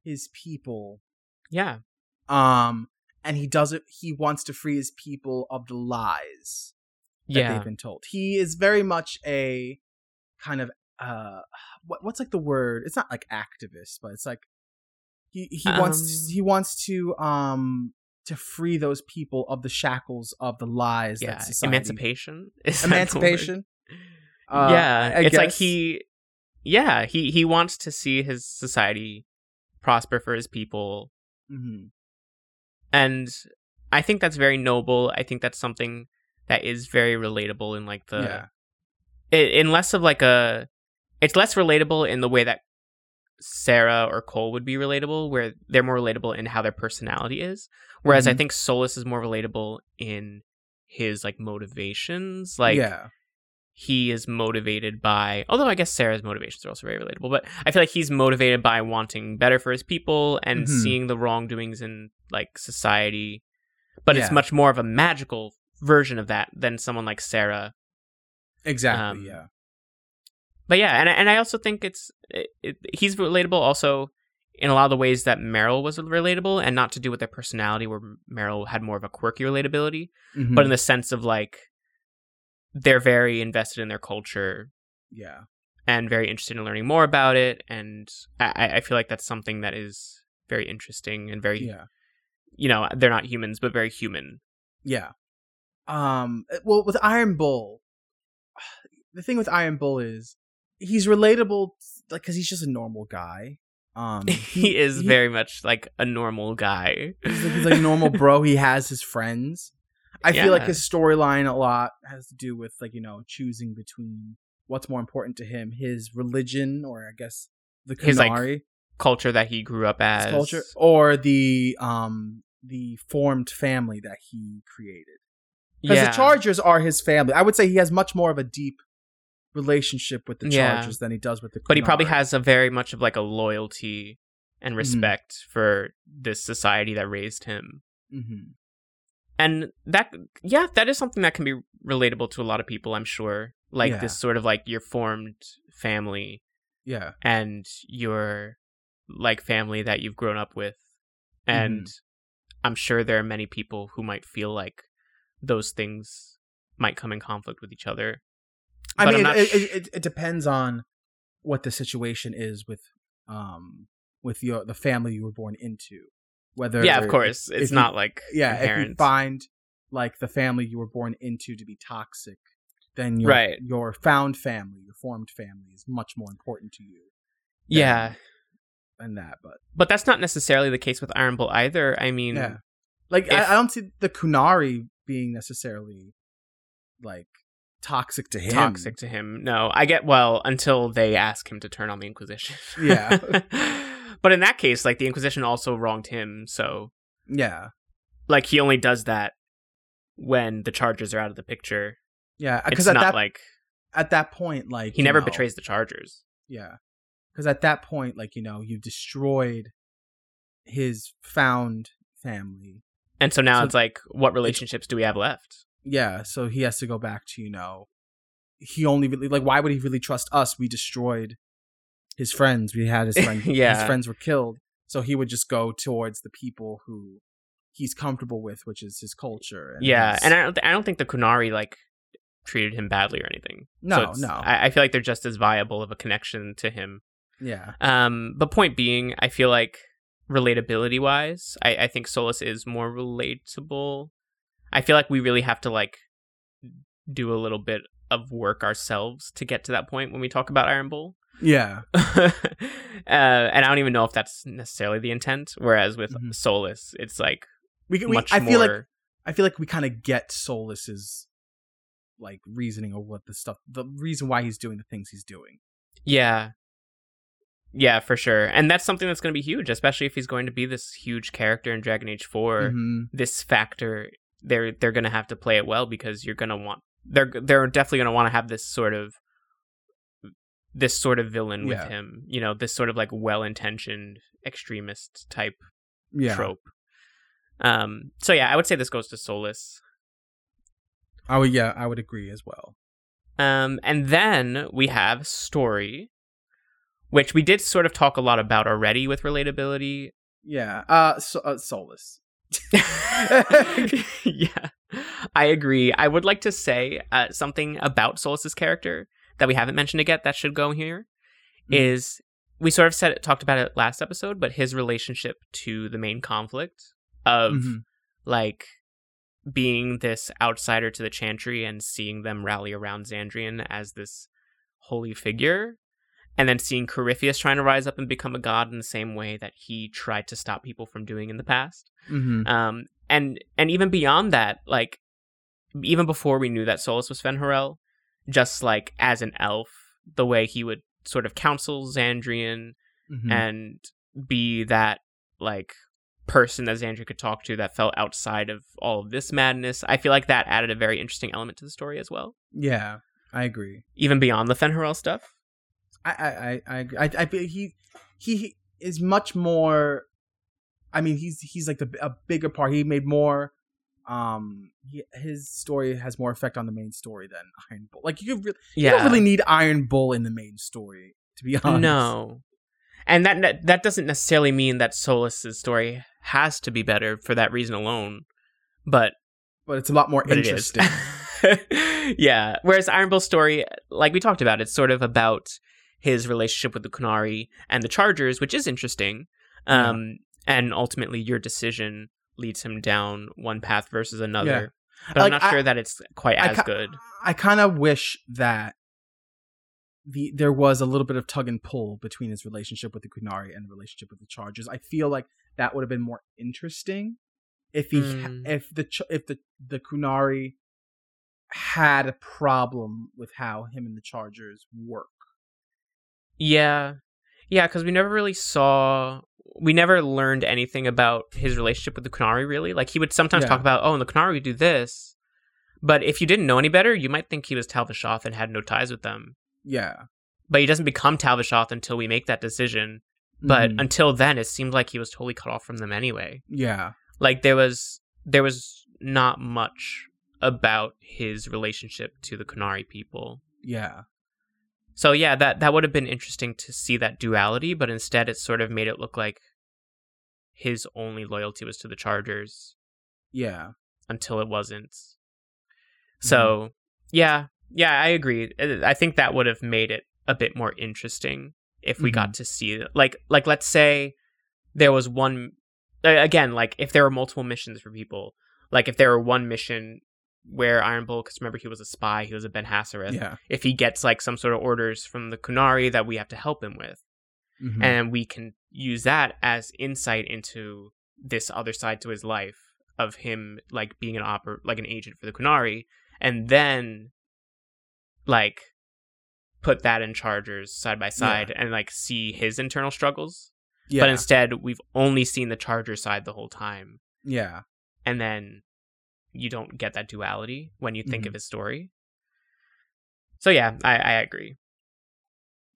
his people Yeah, um and he doesn't he wants to free his people of the lies that yeah, they've been told. He is very much a kind of uh what, what's like the word? It's not like activist, but it's like he he wants Um, to, he wants to um to free those people of the shackles of the lies Yeah, that society emancipation. Is that the word? emancipation. Uh, yeah, I it's like he, yeah, he he wants to see his society prosper for his people, Mhm. and I think that's very noble. I think that's something that is very relatable in like the yeah. i- in less of like a it's less relatable in the way that Sera or Cole would be relatable where they're more relatable in how their personality is whereas I Mhm. think Solas is more relatable in his like motivations like yeah. he is motivated by although I guess Sera's motivations are also very relatable but I feel like he's motivated by wanting better for his people and Mhm. seeing the wrongdoings in like society but it's much more of a magical version of that than someone like Sera Exactly. um, yeah. But yeah, and I- and I also think it's it, it, he's relatable also in a lot of the ways that Merrill was relatable, and not to do with their personality, where Merrill had more of a quirky relatability, Mhm. but in the sense of like they're very invested in their culture yeah. and very interested in learning more about it, and I, I- I feel like that's something that is very interesting and very Yeah. you know they're not humans but very human. Yeah. Um. Well, with Iron Bull, the thing with Iron Bull is he's relatable, like because he's just a normal guy. Um. he is very much like a normal guy. He's like, he's like a normal bro. He has his friends. I feel like his storyline a lot has to do with like you know choosing between what's more important to him, his religion, or I guess the His, like, culture that he grew up as his culture, or the um the formed family that he created. Because Yeah. the Chargers are his family. I would say he has much more of a deep relationship with the Yeah. Chargers than he does with the. but he probably has a very much of like a loyalty and Mhm. respect for this society that raised him Mhm. and that yeah that is something that can be relatable to a lot of people i'm sure like Yeah. this sort of like your formed family Yeah. and your like family that you've grown up with and Mm-hmm. i'm sure there are many people who might feel like those things might come in conflict with each other I But mean, it, sh- it, it, it depends on what the situation is with um with your the family you were born into. Whether yeah of course it's you- not like yeah, if you find like the family you were born into to be toxic, then your Right. your found family, your formed family, is much more important to you yeah than that. But but that's not necessarily the case with iron bull either i mean yeah, like if- I, I don't see the Qunari being necessarily like toxic to him. toxic to him. No, I get well until they ask him to turn on the Inquisition. Yeah. but in that case, like the Inquisition also wronged him, so Yeah, like he only does that when the Chargers are out of the picture. yeah, uh, because at not that like at that point, like he never know, betrays the Chargers. Yeah. Because at that point, like, you know, you've destroyed his found family. And so now So it's like, what relationships do we have left? Yeah. So he has to go back to, you know, he only really, like, why would he really trust us? We destroyed his friends. We had his friends, Yeah. his friends were killed. So he would just go towards the people who he's comfortable with, which is his culture. And yeah, his- and I don't, th- I don't think the Qunari like treated him badly or anything. No, So no. I, I feel like they're just as viable of a connection to him yeah. Um, but point being, I feel like relatability wise, I, I think Solas is more relatable. I feel like we really have to like do a little bit of work ourselves to get to that point when we talk about Iron Bull. Yeah. uh, and I don't even know if that's necessarily the intent. Whereas with Mhm. Solas, it's like We, we much I more. feel like I feel like we kind of get Solas's like reasoning of what the stuff, the reason why he's doing the things he's doing. Yeah. Yeah, for sure. And that's something that's going to be huge, especially if he's going to be this huge character in Dragon Age 4. Mhm. This factor they're they're going to have to play it well because you're going to want they're they're definitely going to want to have this sort of this sort of villain with Yeah. him, you know, this sort of like well-intentioned extremist type Yeah. trope. Um so yeah, I would say this goes to Solas. I would. Yeah, I would agree as well. Um, and then we have story, which we did sort of talk a lot about already with relatability. Yeah. Uh, so, uh Solas. yeah, I agree. I would like to say uh, something about Solas's character that we haven't mentioned yet that should go here Mhm. is we sort of said it, talked about it last episode, but his relationship to the main conflict of Mhm. like being this outsider to the Chantry and seeing them rally around Xandrian as this holy figure, and then seeing Corypheus trying to rise up and become a god in the same way that he tried to stop people from doing in the past. Mhm. Um, and and even beyond that, like even before we knew that Solas was Fen'Harel, just like as an elf, the way he would sort of counsel Xandrian Mhm. and be that like person that Xandrian could talk to that felt outside of all of this madness. I feel like that added a very interesting element to the story as well, yeah, I agree. even beyond the Fen'Harel stuff. I I I I, I, I he he is much more. I mean, he's he's like the a bigger part. He made more. Um, he, his story has more effect on the main story than Iron Bull. Like you, really, you don't really need Iron Bull in the main story, to be honest. no, and that that- doesn't necessarily mean that Solas's story has to be better for that reason alone, but but it's a lot more but it is. interesting. yeah. Whereas Iron Bull's story, like we talked about, it's sort of about his relationship with the Qunari and the Chargers, which is interesting. Um, and ultimately, your decision leads him down one path versus another. But I'm Like, not I- sure that it's quite I as ca- good. I kind of wish that the there was a little bit of tug and pull between his relationship with the Qunari and the relationship with the Chargers. I feel like that would have been more interesting if he Mm. if the if the the Qunari had a problem with how him and the Chargers work. Yeah. Yeah, because we never really saw. We never learned anything about his relationship with the Qunari, really. Like, he would sometimes Yeah. talk about, oh, and the Qunari would do this. But if you didn't know any better, you might think he was Tal-Vashoth and had no ties with them. Yeah, But he doesn't become Tal-Vashoth until we make that decision. But Mhm. until then, it seemed like he was totally cut off from them anyway. yeah, Like, there was there was not much about his relationship to the Qunari people. yeah, So yeah, that that would have been interesting to see that duality, but instead it sort of made it look like his only loyalty was to the Chargers yeah. until it wasn't. So, yeah, yeah, I agree. Uh, I think that would have made it a bit more interesting if we got to see it. Like like let's say there was one again, like if there were multiple missions for people, like if there were one mission where Iron Bull, because remember he was a spy, he was a Ben-Hassrath Yeah, if he gets like some sort of orders from the Qunari that we have to help him with. Mhm. And we can use that as insight into this other side to his life of him like being an oper like an agent for the Qunari and then like put that in Chargers side by side and like see his internal struggles. yeah, But instead we've only seen the Charger side the whole time. yeah. And then you don't get that duality when you think Mhm. of his story. So yeah, I, I agree.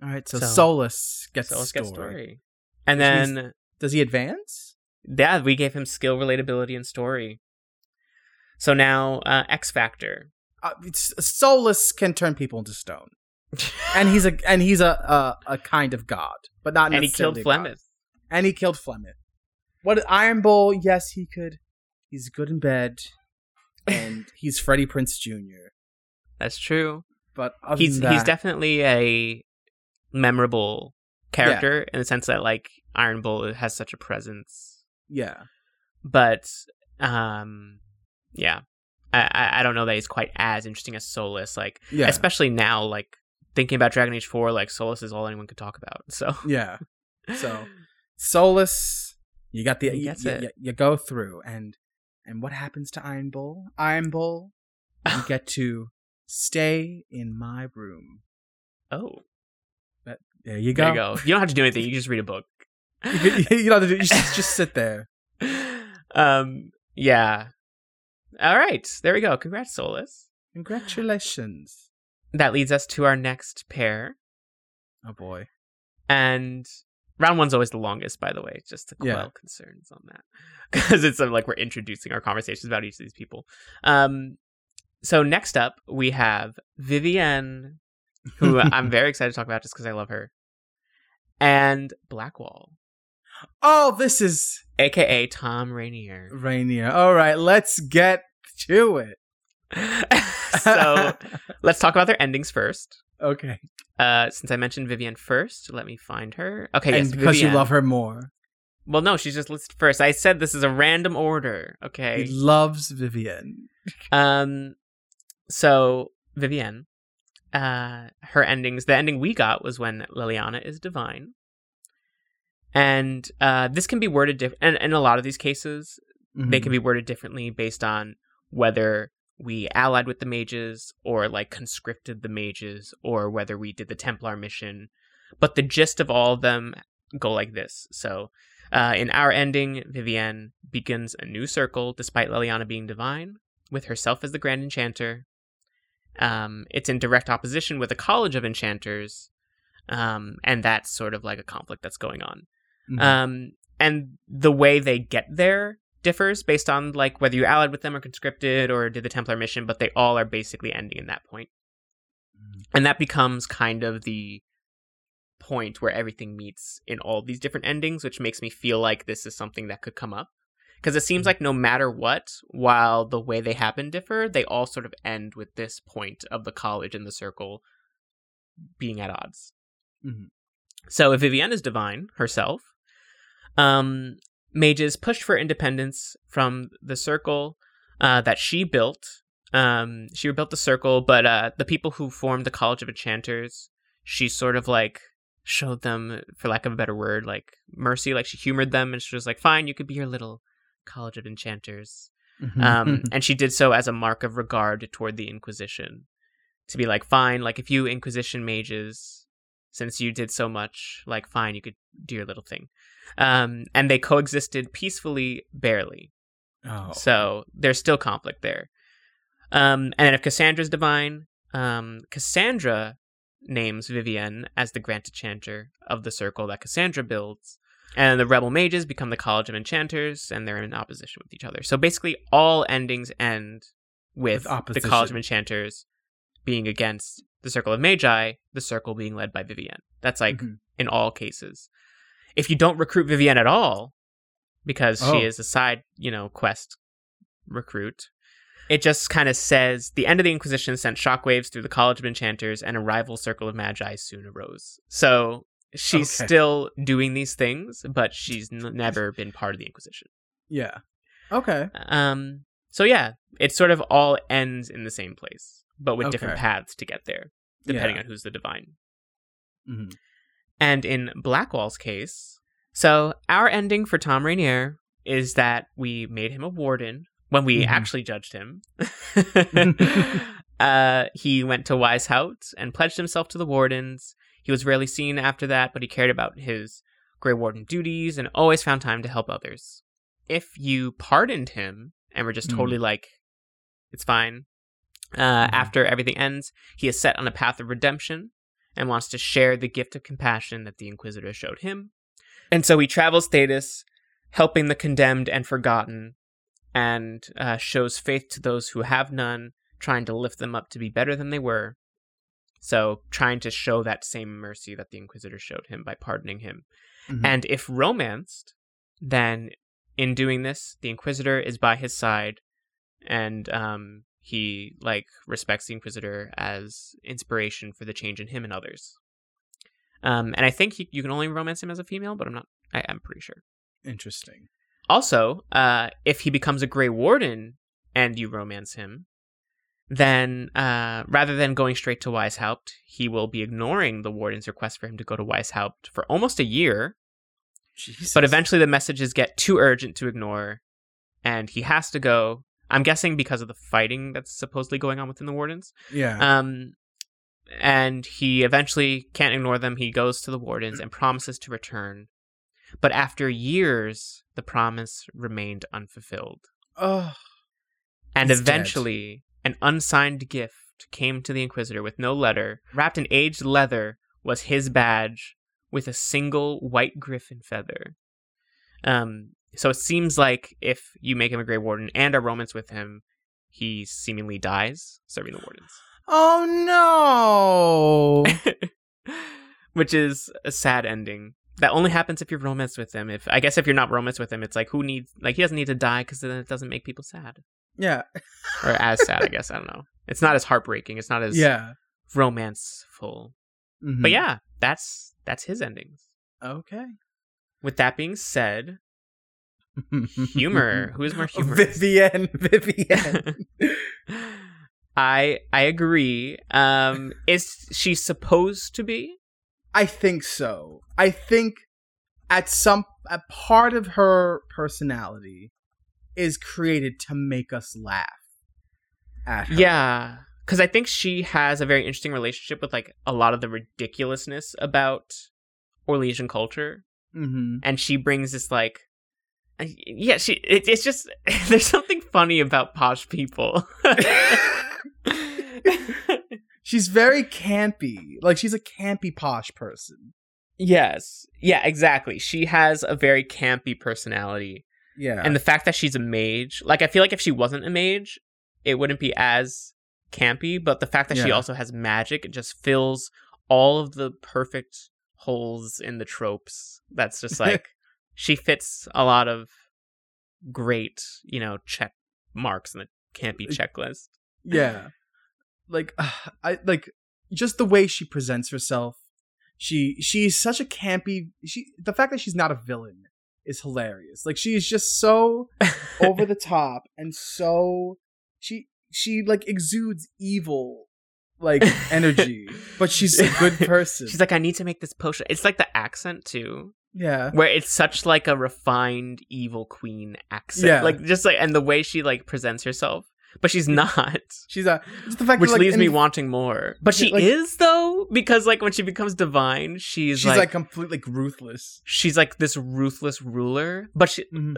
All right, so, So- Solas gets So let's story. get story. And Which means- then Does he advance? yeah, we gave him skill, relatability, and story. So now uh, X Factor. Uh, Solas can turn people into stone, and he's a and he's a a, a kind of god, but not and he killed. Flemeth. And he killed Flemeth. What Iron Bull? Yes, he could. He's good in bed, and he's Freddie Prinze Jr. That's true. But other He's than he's definitely a memorable character in the sense that like Iron Bull has such a presence. yeah, But um yeah. I, I don't know that he's quite as interesting as Solas. Like yeah, especially now, like thinking about Dragon Age 4, like Solas is all anyone could talk about. So yeah. So Solas, you got the you, you- you- you go through, and and what happens to Iron Bull? Iron Bull, you get to stay in my room. Oh, There you there go. you go. You don't have to do anything, you just read a book. you, you don't have to do, you just, just sit there. um yeah. All right, there we go. Congrats, Solas. Congratulations. That leads us to our next pair. Oh boy. And round one's always the longest, by the way, just to quell Yeah. concerns on that. Because it's like we're introducing our conversations about each of these people. Um, so next up, we have Vivienne, who I'm very excited to talk about just because I love her, and Blackwall, Oh, this is aka Tom Rainier. Rainier. All right, let's get to it. so let's talk about their endings first. Okay. Uh, since I mentioned Vivienne first, let me find her. Okay, and yes, because you love her more. Well, no, she's just listed first. I said this is a random order. Okay. He loves Vivienne. Um, so Vivienne, uh, her endings. The ending we got was when Leliana is divine, and uh, this can be worded different. And in a lot of these cases, they Mhm. can be worded differently based on whether we allied with the mages or like conscripted the mages or whether we did the Templar mission. But the gist of all of them go like this. So, uh, in our ending, Vivienne begins a new circle despite Leliana being divine, with herself as the Grand Enchanter. Um, it's in direct opposition with the College of Enchanters, um, and that's sort of like a conflict that's going on. Mhm. Um, and the way they get there differs based on like whether you allied with them or conscripted or did the Templar mission, but they all are basically ending in that point. Mhm. And that becomes kind of the point where everything meets in all these different endings, which makes me feel like this is something that could come up. Because it seems Mhm. like no matter what, while the way they happen differ, they all sort of end with this point of the college and the circle being at odds. Mhm. So if Vivienne is divine herself, um, mages pushed for independence from the circle uh, that she built. Um, she rebuilt the circle, but uh, the people who formed the College of Enchanters, she sort of like showed them, for lack of a better word, like mercy. Like she humored them, and she was like, "Fine, you could be your little College of Enchanters." Mhm. um, and she did so as a mark of regard toward the Inquisition, to be like, fine, like if you Inquisition mages, since you did so much, like fine, you could do your little thing, um, and they coexisted peacefully, barely. oh. So there's still conflict there. Um, and then if Cassandra's divine, um, Cassandra names Vivienne as the Grand Enchanter of the circle that Cassandra builds. And the rebel mages become the College of Enchanters, and they're in opposition with each other. So basically, all endings end with, With the College of. Enchanters being against the Circle of Magi, the circle being led by Vivienne. That's like Mhm. in all cases. If you don't recruit Vivienne at all, because Oh. she is a side, you know, quest recruit, it just kind of says the end of the Inquisition sent shockwaves through the College of Enchanters, and a rival circle of magi soon arose. So she's Okay. still doing these things, but she's n- never been part of the Inquisition. Yeah. Okay. Um. So yeah, it sort of all ends in the same place, but with different paths to get there, depending Yeah. on who's the divine. Mhm. And in Blackwall's case, so our ending for Tom Rainier is that we made him a warden when we Mhm. actually judged him. uh, he went to Weishaupt and pledged himself to the wardens. He was rarely seen after that, but he cared about his Grey Warden duties and always found time to help others. If you pardoned him and were just Mhm. totally like, it's fine, uh, Mhm. after everything ends, he is set on a path of redemption and wants to share the gift of compassion that the Inquisitor showed him. And so he travels Thedas, helping the condemned and forgotten, and uh, shows faith to those who have none, trying to lift them up to be better than they were. So, trying to show that same mercy that the Inquisitor showed him by pardoning him. Mhm. And if romanced, then in doing this, the Inquisitor is by his side, and um, he like respects the Inquisitor as inspiration for the change in him and others. Um, and I think he, you can only romance him as a female, but I'm not. I, I'm pretty sure. Interesting. Also, uh, if he becomes a Grey Warden and you romance him, then uh, rather than going straight to Weishaupt, he will be ignoring the Warden's request for him to go to Weishaupt for almost a year. Jesus. But eventually, the messages get too urgent to ignore, and he has to go. I'm guessing because of the fighting that's supposedly going on within the Wardens. Yeah. Um, and he eventually can't ignore them. He goes to the Wardens and promises to return. But after years, the promise remained unfulfilled. oh. And He's dead. eventually, an unsigned gift came to the Inquisitor with no letter. Wrapped in aged leather was his badge with a single white griffin feather. Um, so it seems like if you make him a Grey Warden and a romance with him, he seemingly dies serving the Wardens. Oh no. Which is a sad ending. That only happens if you're romanced with him. If I guess if you're not romanced with him, it's like who needs like he doesn't need to die because then it doesn't make people sad yeah. or as sad. I guess I don't know. It's not as heartbreaking. It's not as Yeah. romanceful. Mhm. But yeah, that's that's his endings. Okay. With that being said, humor. Who is more humorous? Vivienne. Vivienne. I I agree. Um, is she supposed to be? I think so. I think at some a part of her personality is created to make us laugh at her. Yeah, because I think she has a very interesting relationship with like a lot of the ridiculousness about Orlesian culture, hmm and she brings this like, Uh, yeah, she. It, it's just there's something funny about posh people. She's very campy. Like she's a campy posh person. yes, yeah, exactly. She has a very campy personality. Yeah. and the fact that she's a mage like i feel like if she wasn't a mage it wouldn't be as campy but the fact that she also has magic it just fills all of the perfect holes in the tropes that's just like she fits a lot of great you know check marks in the campy checklist yeah. Like I like just the way she presents herself. She she's such a campy she the fact that she's not a villain is hilarious. Like she's just so over the top and so she she like exudes evil like energy, but she's a good person. she's like i need to make this potion it's like the accent too yeah. where it's such like a refined evil queen accent Yeah. like just like and the way she like presents herself but she's not She's a just the fact which that, like, leaves me wanting more but she like- is though because like when she becomes divine she's, she's like, like, completely like, ruthless. she's like this ruthless ruler but she Mhm.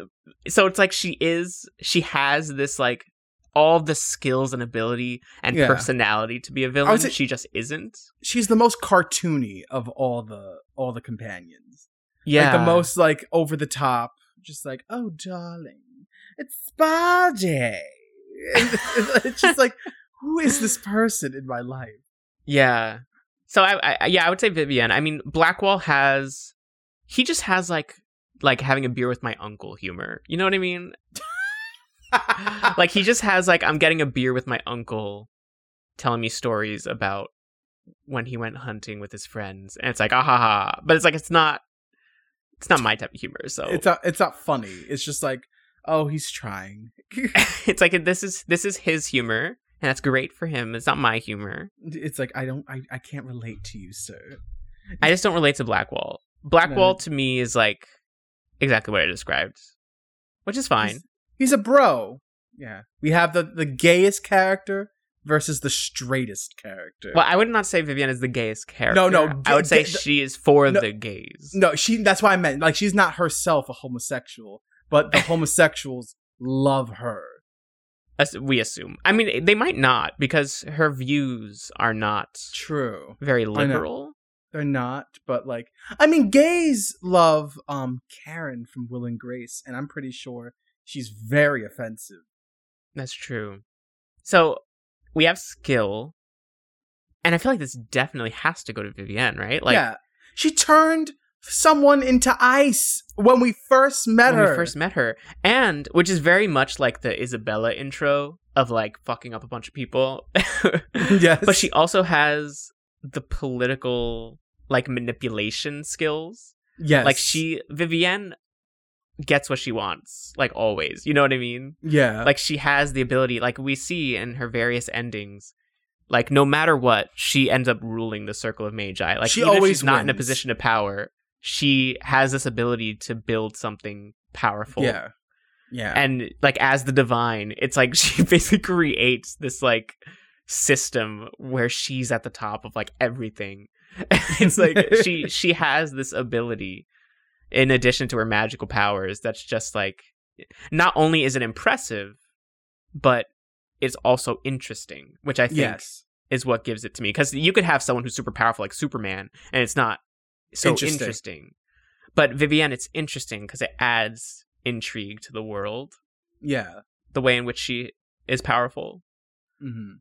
so it's like she is she has this like all the skills and ability and Yeah. personality to be a villain say- she just isn't She's the most cartoony of all the all the companions. Yeah like the most like over the top, just like, oh darling, it's spa day. It's just like, who is this person in my life? Yeah. So I, I yeah, I would say Vivienne. I mean, Blackwall has he just has like like having a beer with my uncle humor. You know what I mean? Like he just has like I'm getting a beer with my uncle telling me stories about when he went hunting with his friends and it's like ah ha ha but it's like it's not it's not my type of humor so it's not it's not funny. It's just like, oh, he's trying. it's like this is this is his humor and that's great for him it's not my humor it's like I don't I, I can't relate to you, sir. I just don't relate to Blackwall. Blackwall to me is like exactly what I described, which is fine. He's, he's a bro. Yeah. We have the the gayest character versus the straightest character. Well, I would not say Vivienne is the gayest character. No, no, I would say she is for no. the gays. No, she. That's why I meant like she's not herself a homosexual, but the homosexuals love her. As we assume. I mean, they might not because her views are not True, very liberal. they're not, but like I mean, gays love um Karen from Will and Grace, and I'm pretty sure she's very offensive. That's true. So we have skill, and I feel like this definitely has to go to Vivienne, right? Like yeah, she turned someone into ice when we first met her. when her. we first met her, and which is very much like the Isabela intro of like fucking up a bunch of people. yes, but she also has the political like manipulation skills. yes, Like she Vivienne gets what she wants, like always. You know what I mean? yeah, Like she has the ability, like we see in her various endings. Like no matter what, she ends up ruling the circle of magi. Like She even if always she's not in a position of power, she has this ability to build something powerful. yeah, yeah, And like as the divine, it's like she basically creates this like system where she's at the top of like everything. it's like she she has this ability in addition to her magical powers that's just like not only is it impressive, but it's also interesting, which I think yes, is what gives it to me. Because you could have someone who's super powerful like Superman, and it's not so Interesting. interesting. But Vivienne, it's interesting because it adds intrigue to the world, yeah. the way in which she is powerful. hmm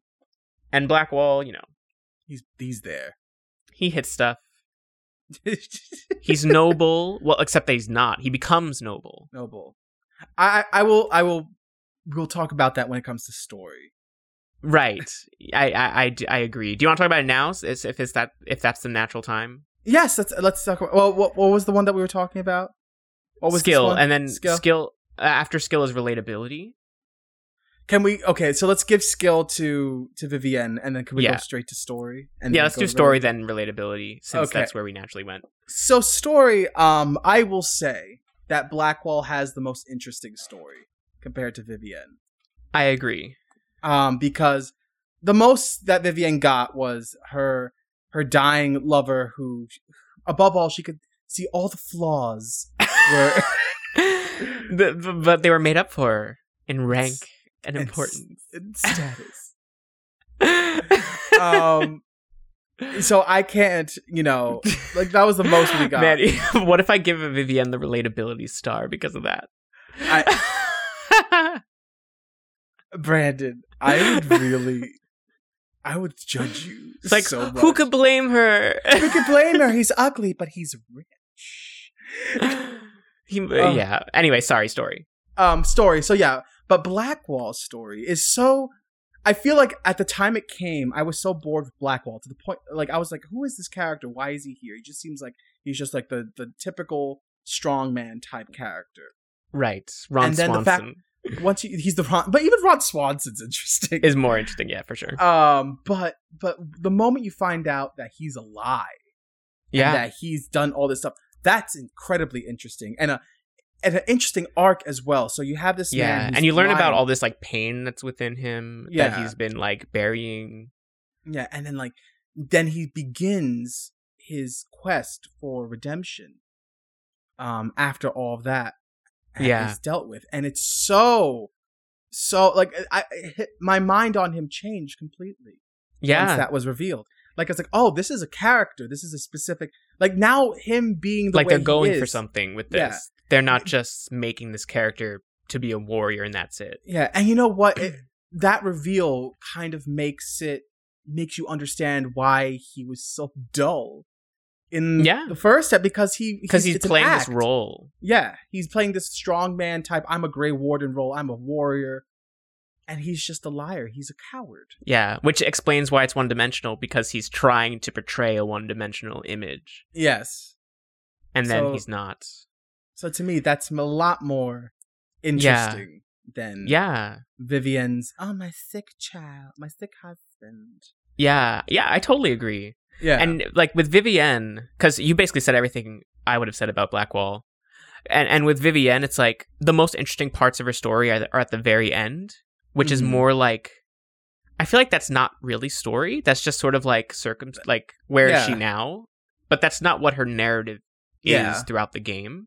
And Blackwall, you know, He's he's there. he hits stuff. He's noble. well, except that he's not. He becomes noble. noble. I I will I will we'll talk about that when it comes to story. Right. I, I, I agree. Do you want to talk about it now? Is- If it's that if that's the natural time? Yes, let's let's talk about. Well, what what was the one that we were talking about? What was skill and then skill? skill, uh, after skill is relatability. Can we? Okay, so let's give skill to to Vivienne, and then can we Yeah. go straight to story? And yeah, let's do story then relatability since Okay. that's where we naturally went. So story, um, I will say that Blackwall has the most interesting story compared to Vivienne. I agree. Um, because the most that Vivienne got was her her dying lover, who, above all, she could see all the flaws. Were but they were made up for in rank and and importance. in status. Um, so I can't, you know, like that was the most we got. Man, what if I give a Vivienne the relatability star because of that? I, Brandon, I would really, I would judge you. it's like so who could blame her? Who could blame her? He's ugly, but he's rich. he, Um, yeah. Anyway, sorry. Story. Um, story. So yeah, but Blackwall's story is so. I feel like at the time it came, I was so bored with Blackwall to the point, like I was like, "Who is this character? Why is he here?" He just seems like he's just like the the typical strongman type character. Right. Ron And then the Swanson fact- Once he, he's the Ron, but even Ron Swanson's interesting. is more interesting. Yeah, for sure. um, but but the moment you find out that he's alive, yeah. and that he's done all this stuff, that's incredibly interesting and a and an interesting arc as well. So you have this man yeah. And you learn about all this like pain that's within him that he's been like burying. Yeah, and then like then he begins his quest for redemption. Um, after all of that, Yeah. is dealt with, and it's so, so like I, I my mind on him changed completely once Yeah. that was revealed. Like it's like, oh, this is a character. This is a specific. Like now, him being the like they're he going for something with this. They're not just making this character to be a warrior and that's it. Yeah, and you know what? It, that reveal kind of makes it makes you understand why he was so dull in Yeah. the first step because he Because he's an playing this role. Yeah, he's playing this strong man type. I'm a Grey Warden role. I'm a warrior, and he's just a liar. He's a coward. Yeah. Which explains why it's one dimensional because he's trying to portray a one dimensional image. Yes. And then he's not. So to me, that's a lot more interesting than Yeah. Vivienne's. Oh, my sick child, my sick husband. Yeah. Yeah. I totally agree. Yeah, And like with Vivienne, because you basically said everything I would have said about Blackwall. And and with Vivienne, it's like the most interesting parts of her story are, are at the very end, which is Mhm. more like I feel like that's not really story. That's just sort of like circum like where is she now? But that's not what her narrative is Yeah. throughout the game.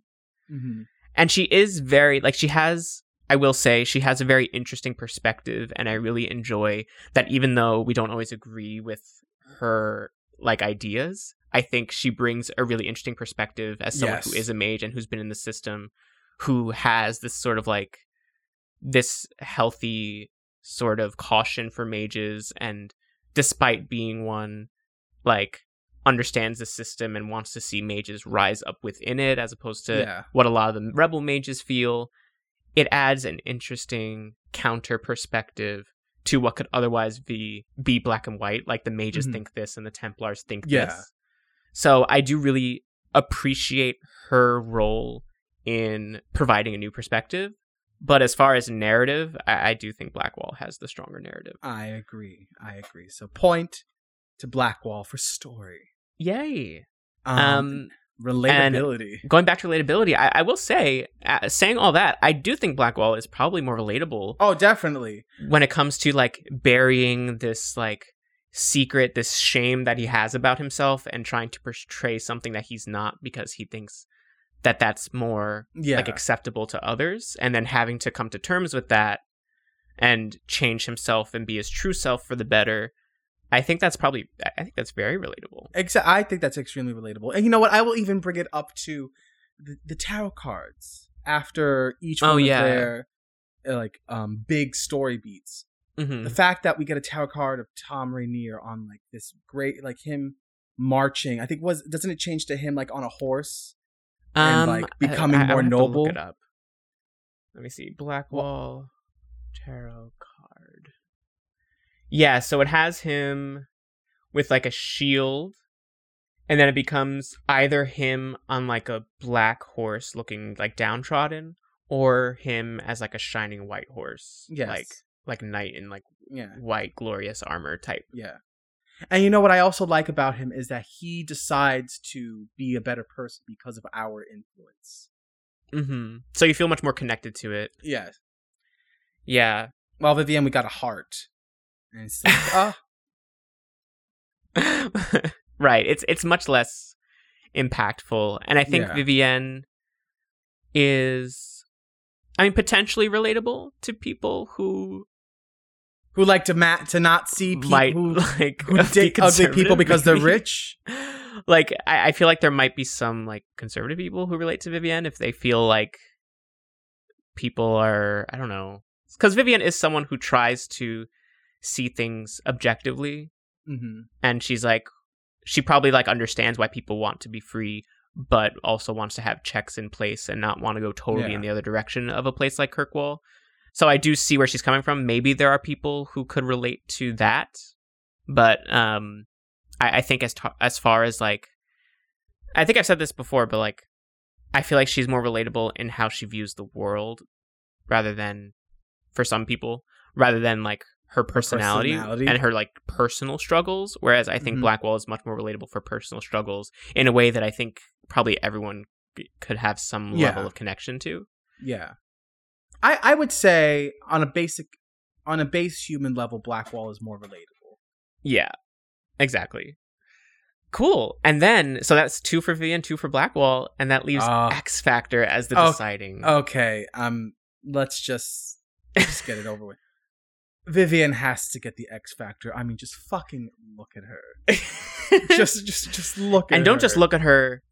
Mhm. And she is very like she has I will say she has a very interesting perspective and I really enjoy that even though we don't always agree with her like ideas, I think she brings a really interesting perspective as someone who Yes. is a mage and who's been in the system who has this sort of like this healthy sort of caution for mages and despite being one like understands the system and wants to see mages rise up within it as opposed to yeah, what a lot of the rebel mages feel. It adds an interesting counter perspective to what could otherwise be be black and white. Like the mages Mhm. think this and the Templars think Yeah. this. So I do really appreciate her role in providing a new perspective. But as far as narrative, I, I do think Blackwall has the stronger narrative. I agree. I agree. So point to Blackwall for story. Yay! Um, Um, relatability. going back to relatability, I, I will say, uh, saying all that, I do think Blackwall is probably more relatable oh, definitely. when it comes to like burying this like secret, this shame that he has about himself and trying to portray something that he's not because he thinks that that's more Yeah. like acceptable to others and then having to come to terms with that and change himself and be his true self for the better. I think that's probably I I think that's very relatable. Exa- I think that's extremely relatable. And you know what? I will even bring it up to the, the tarot cards after each Oh, one yeah. of their uh, like um big story beats. hmm The fact that we get a tarot card of Thom Rainier on like this great like him marching. I think was doesn't it change to him like on a horse? and, like, becoming more would have look noble. it up. Let me see. Blackwall tarot card. Yeah, so it has him with like a shield, and then it becomes either him on like a black horse looking like downtrodden, or him as like a shining white horse. Yes. Like like knight in like Yeah. white glorious armor type. Yeah. And you know what I also like about him is that he decides to be a better person because of our influence. Mm-hmm. So you feel much more connected to it. Yeah. Yeah. Well, Vivienne, we got a heart. And it's like, ah, right. It's it's much less impactful. And I think Yeah. Vivienne is I mean potentially relatable to people who who like to ma- to not see people might who, like who date ugly people because they're rich. like I, I feel like there might be some like conservative people who relate to Vivienne if they feel like people are I don't know because Vivienne is someone who tries to see things objectively. Hmm and she's like she probably like understands why people want to be free but also wants to have checks in place and not want to go totally Yeah. in the other direction of a place like kirkwall. So i do see where she's coming from. Maybe there are people who could relate to that but um i, I think as ta- as far as like i think i've said this before but like i feel like she's more relatable in how she views the world rather than for some people rather than like her personality, personality. and her like personal struggles whereas i think Mhm. blackwall is much more relatable for personal struggles in a way that i think probably everyone could have some Yeah. level of connection to Yeah. I I would say on a basic on a base human level, Blackwall is more relatable. yeah exactly cool and then so that's two for v and two for blackwall and that leaves Ah. x factor as the Oh, deciding Okay, um, let's just just get it over with. Vivienne has to get the X Factor. I mean, just fucking look at her. Just, just, just look. at and don't just look at her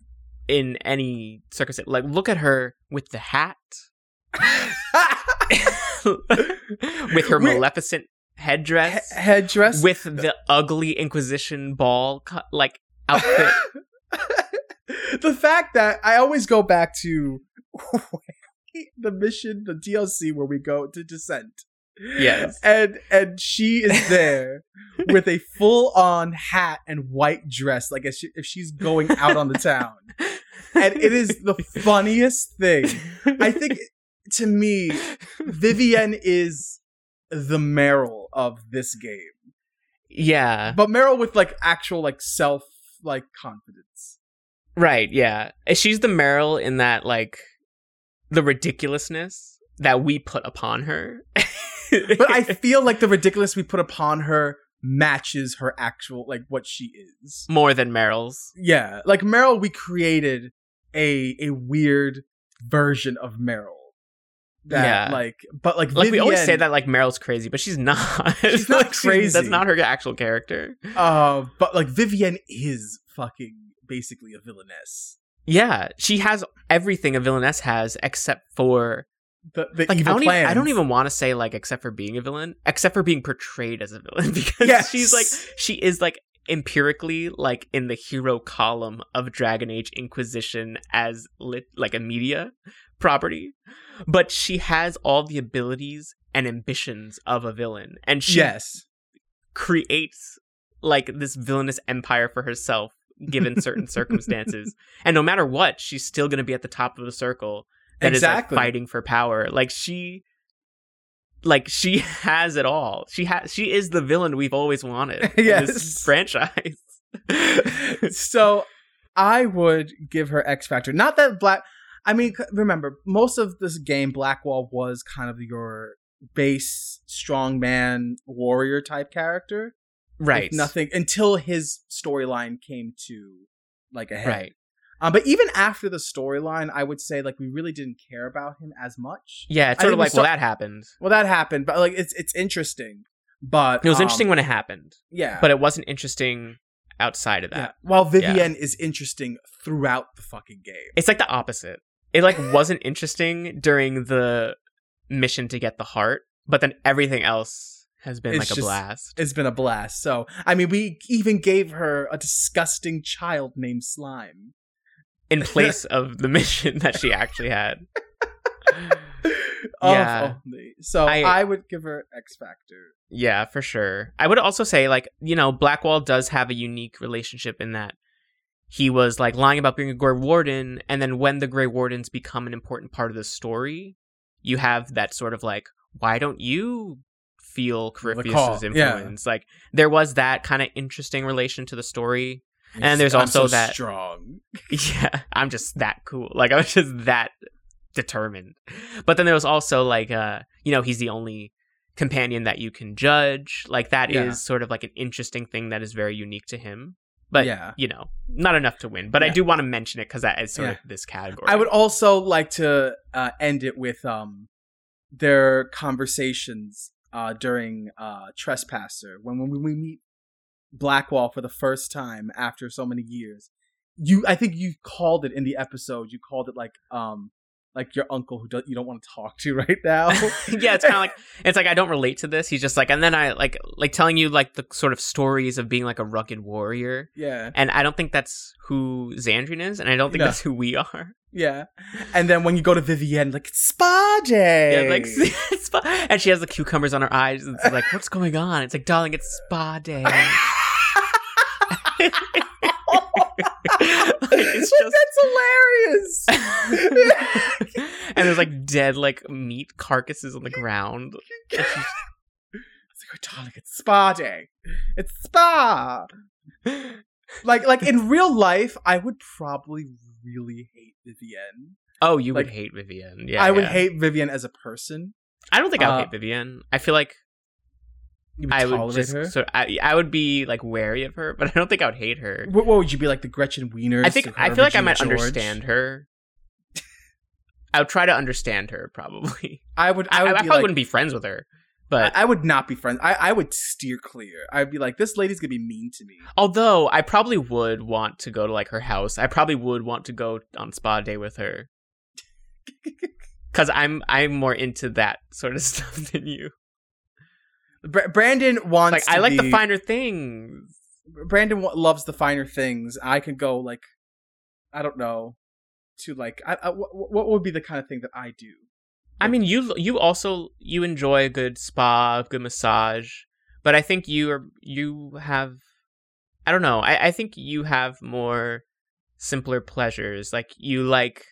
in any circumstance. Like look at her with the hat, with her maleficent headdress, He- headdress with the ugly Inquisition ball co- like outfit. the fact that I always go back to the mission, the DLC where we go to Descent. Yes. And and she is there with a full on hat and white dress, like if, she, if she's going out on the town. And it is the funniest thing. I think to me, Vivienne is the Merrill of this game. yeah, But Merrill with like actual like self like confidence. right. Yeah, she's the Merrill in that like the ridiculousness that we put upon her. But I feel like the ridiculous we put upon her matches her actual like what she is. more than Merrill's. Yeah, like Merrill, we created a a weird version of Merrill. That Yeah. like, but like, Like we always say that like Merrill's crazy, but she's not. She's not Like, crazy. That's not her actual character. Uh, but like Vivienne is fucking basically a villainess. Yeah, she has everything a villainess has except for The the like I evil don't even. I don't even want to say like except for being a villain, except for being portrayed as a villain because Yes. she's like she is like empirically like in the hero column of Dragon Age Inquisition as lit like a media property, but she has all the abilities and ambitions of a villain, and she yes. creates like this villainous empire for herself given certain circumstances and no matter what she's still going to be at the top of the circle that is Exactly. like fighting for power like she like she has it all she has she is the villain we've always wanted in Yes. this franchise so I would give her X Factor. Not that Black. I mean, remember most of this game, Blackwall was kind of your base strongman warrior type character. right nothing until his storyline came to like a head. right Um, but even after the storyline, I would say like we really didn't care about him as much. yeah it's sort of we like well that happened Well, that happened, but like it's it's interesting. But it was um, interesting when it happened yeah. but it wasn't interesting outside of that yeah. While Vivienne is interesting throughout the fucking game. It's like the opposite. It like wasn't interesting during the mission to get the heart, but then everything else has been It's like a just- blast. It's been a blast. So I mean, we even gave her a disgusting child named Slime. In place of the mission that she actually had. Yeah. So I, I- would give her X Factor. Yeah, for sure. I would also say, like, you know, Blackwall does have a unique relationship in that he was like lying about being a Grey Warden, and then when the Grey Wardens become an important part of the story, you have that sort of like, why don't you feel call, Corypheus's yeah. influence? Like, there was that kind of interesting relation to the story. And there's I'm also so that- strong. Yeah, I'm just that cool. Like I was just that determined. But then there was also like uh you know, he's the only companion that you can judge. Like that is Yeah. sort of like an interesting thing that is very unique to him. But Yeah. you know, not enough to win. But I do want to mention it because that is sort Yeah. of this category. I would also like to uh, end it with um their conversations uh, during uh, Trespasser when when we meet Blackwall for the first time after so many years. You, I think you called it in the episode. You called it like um like your uncle who do, you don't want to talk to right now. yeah, it's kind of like it's like I don't relate to this. He's just like, and then I like like telling you like the sort of stories of being like a rugged warrior, yeah, and I don't think that's who Xandrian is, and I don't think No. that's who we are. yeah. And then when you go to Vivienne, like spa day. Yeah, like spa, and she has the cucumbers on her eyes. And it's like, what's going on? It's like, darling, it's spa day. Like, it's just that's hilarious. and there's like dead like meat carcasses on the ground. It's like, oh, darling, it's spa day. It's spa. Like, like in real life, I would probably really hate Vivienne. oh, you would Like, hate Vivienne. Yeah, I would hate Vivienne as a person. I don't think I would uh, hate Vivienne. I feel like would I would just her. sort. I, I would be like wary of her, but I don't think I would hate her. What, what would you be like, the Gretchen Wieners? I think I feel like I might George? understand her. I would try to understand her probably. I would. I, I I, probably like, wouldn't be friends with her, but I, I would not be friends. I, I would steer clear. I'd be like, this lady's gonna be mean to me. although I probably would want to go to like her house. I probably would want to go on spa day with her. Cuz I'm I'm more into that sort of stuff than you. Br- Brandon wants. Like I like the finer things. Brandon wa- loves the finer things. I could go like, I don't know, to like, I, I, what, what would be the kind of thing that I do? I mean, you you also you enjoy a good spa, a good massage, but I think you are you have I don't know. I I think you have more simpler pleasures. Like you like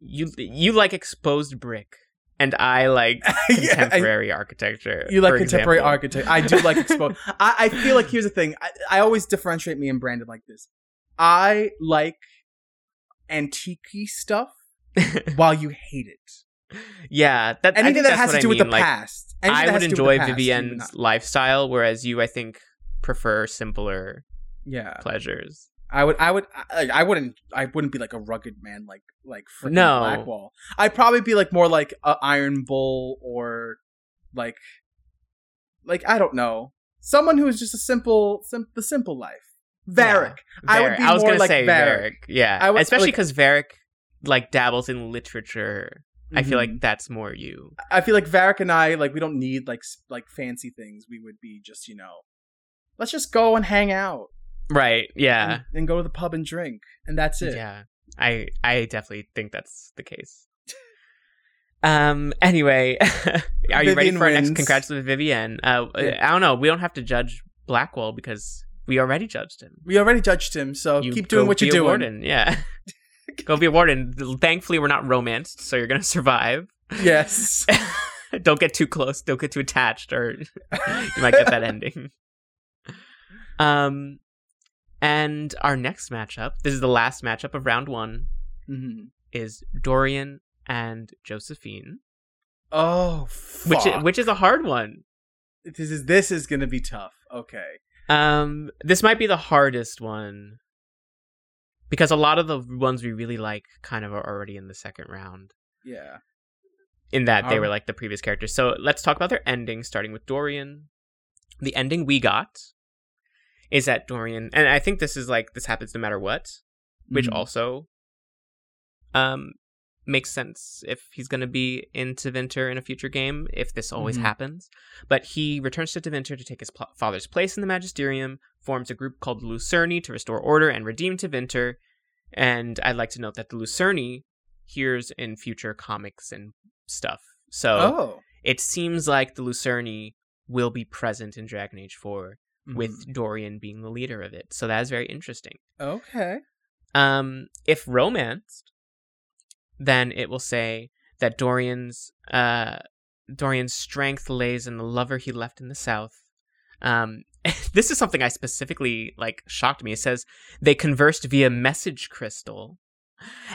you you like exposed brick, and I like Yeah, I- contemporary architecture. you like contemporary example. architecture. I do like exposed. I, I feel like here's the thing. I, I always differentiate me and Brandon like this. I like antique stuff while you hate it. yeah, that Anything that has to I do with the like, past. Anything I would has to do with enjoy past, Vivienne's lifestyle, whereas you, I think, prefer simpler Yeah, pleasures. I would. I would. I, I wouldn't. I wouldn't be like a rugged man, like like freaking No. Blackwall. I'd probably be like more like a Iron Bull or like like I don't know, someone who is just a simple, sim- the simple life. Varric. I would be I was more gonna like say Varric. Varric. Yeah, I would- especially like- because Varric like dabbles in literature. I feel like that's more you. I feel like Varric and I like we don't need like like fancy things. We would be just you know, let's just go and hang out Right. Yeah. and, and go to the pub and drink, and that's it. Yeah. I I definitely think that's the case. Um. Anyway, are you ready for our next wins. congrats with Vivienne? Uh, Yeah. I don't know. We don't have to judge Blackwall because we already judged him. We already judged him, so You keep doing what you're a doing. Warden. Yeah. go be a warden. Thankfully, we're not romanced, so you're gonna survive. Yes. don't get too close. Don't get too attached, or you might get that ending. Um, and our next matchup. This is the last matchup of round one. Mhm. Is Dorian and Josephine, Oh, which fuck. i- which is a hard one. this is this is gonna be tough. Okay. Um, this might be the hardest one because a lot of the ones we really like kind of are already in the second round. Yeah. in that they were like the previous characters. So let's talk about their ending, starting with Dorian. The ending we got is that Dorian, and I think this is like this happens no matter what, which Mhm. also um makes sense if he's going to be in Tevinter in a future game, if this always Mhm. happens. But he returns to Tevinter to take his pl- father's place in the Magisterium, forms a group called the Lucerni to restore order and redeem Tevinter. And I'd like to note that the Lucerni hears in future comics and stuff. So Oh. it seems like the Lucerni will be present in Dragon Age 4 with Dorian being the leader of it. So that is very interesting. Okay. Um, if romanced, then it will say that Dorian's uh, Dorian's strength lays in the lover he left in the south. Um, this is something I specifically like shocked me. It says they conversed via message crystal,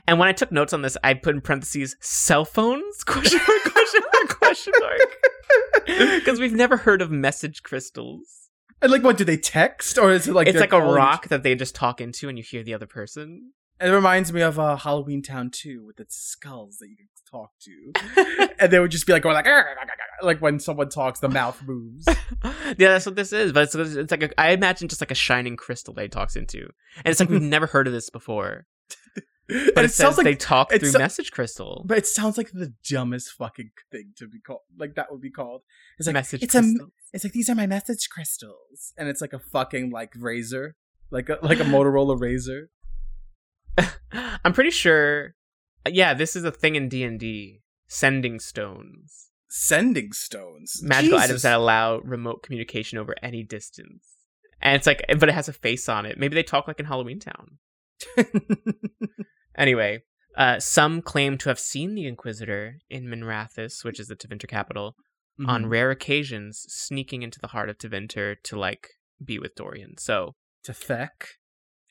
and when I took notes on this, I put in parentheses cell phones question mark question mark question mark because we've never heard of message crystals. And like, what do they text or is it like it's like a rock that they just talk into, and you hear the other person. It reminds me of uh, Halloween Town 2 with its skulls that you can talk to. and they would just be like going like, like when someone talks, the mouth moves. yeah, that's what this is. But it's, it's like a, I imagine just like a shining crystal that he talks into, and it's like we've never heard of this before. and But it, it says sounds like, they talk through so- message crystal. but it sounds like the dumbest fucking thing to be called. Like that would be called. It's like message it's a, it's like these are my message crystals, and it's like a fucking like razor, like a like a Motorola razor. I'm pretty sure. Yeah, this is a thing in D and D. Sending stones, Sending stones, magical Jesus. items that allow remote communication over any distance. And it's like, but it has a face on it. Maybe they talk like in Halloween Town. Anyway, uh, some claim to have seen the Inquisitor in Minrathous, which is the Tevinter capital, on Mhm. rare occasions, sneaking into the heart of Tevinter to like be with Dorian. So to feck.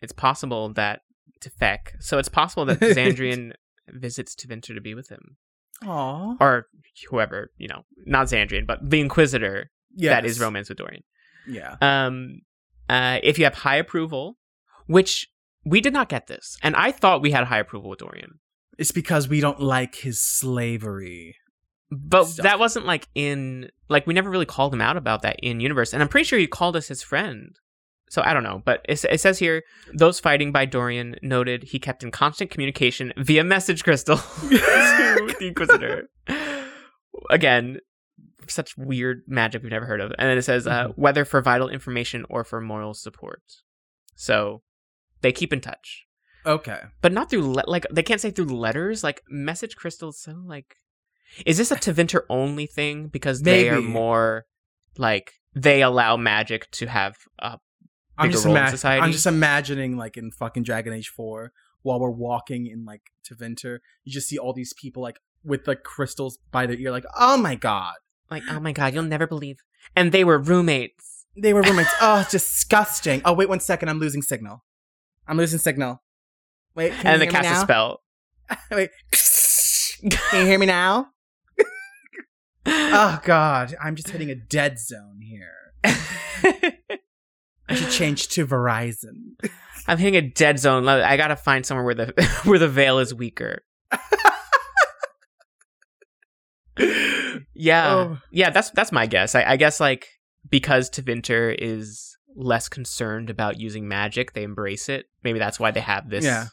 it's possible that Tefek. So it's possible that Xandrian visits to Tevinter to be with him, Aw. or whoever you know, not Xandrian, but the Inquisitor that is romance with Dorian. Yeah. Um, uh, if you have high approval, which we did not get this, and I thought we had high approval with Dorian. It's because we don't like his slavery. But stuff. that wasn't like in like we never really called him out about that in universe, and I'm pretty sure he called us his friend. So I don't know, but it, it says here those fighting by Dorian noted he kept in constant communication via message crystal to the Inquisitor. Again, such weird magic we've never heard of, and then it says uh, Mhm. whether for vital information or for moral support. So they keep in touch, Okay. but not through le- like they can't say through letters. Like message crystals, so like is this a Tevinter only thing because they are more like they allow magic to have uh I'm just, ima-? I'm just imagining like in fucking Dragon Age 4 while we're walking in like Tevinter, you just see all these people like with like crystals by their ear like, "Oh my god. like oh my god, you'll never believe. And they were roommates. They were roommates. oh, disgusting. Oh, wait one second. I'm losing signal. I'm losing signal. Wait, and you they hear me cast a now? spell. Wait. Can you hear me now? Oh god, I'm just hitting a dead zone here. I should change to Verizon. I'm hitting a dead zone. I gotta find somewhere where the where the veil is weaker. Yeah, Oh. yeah. That's that's my guess. I, I guess like because Tevinter is less concerned about using magic, they embrace it. Maybe that's why they have this. Yeah.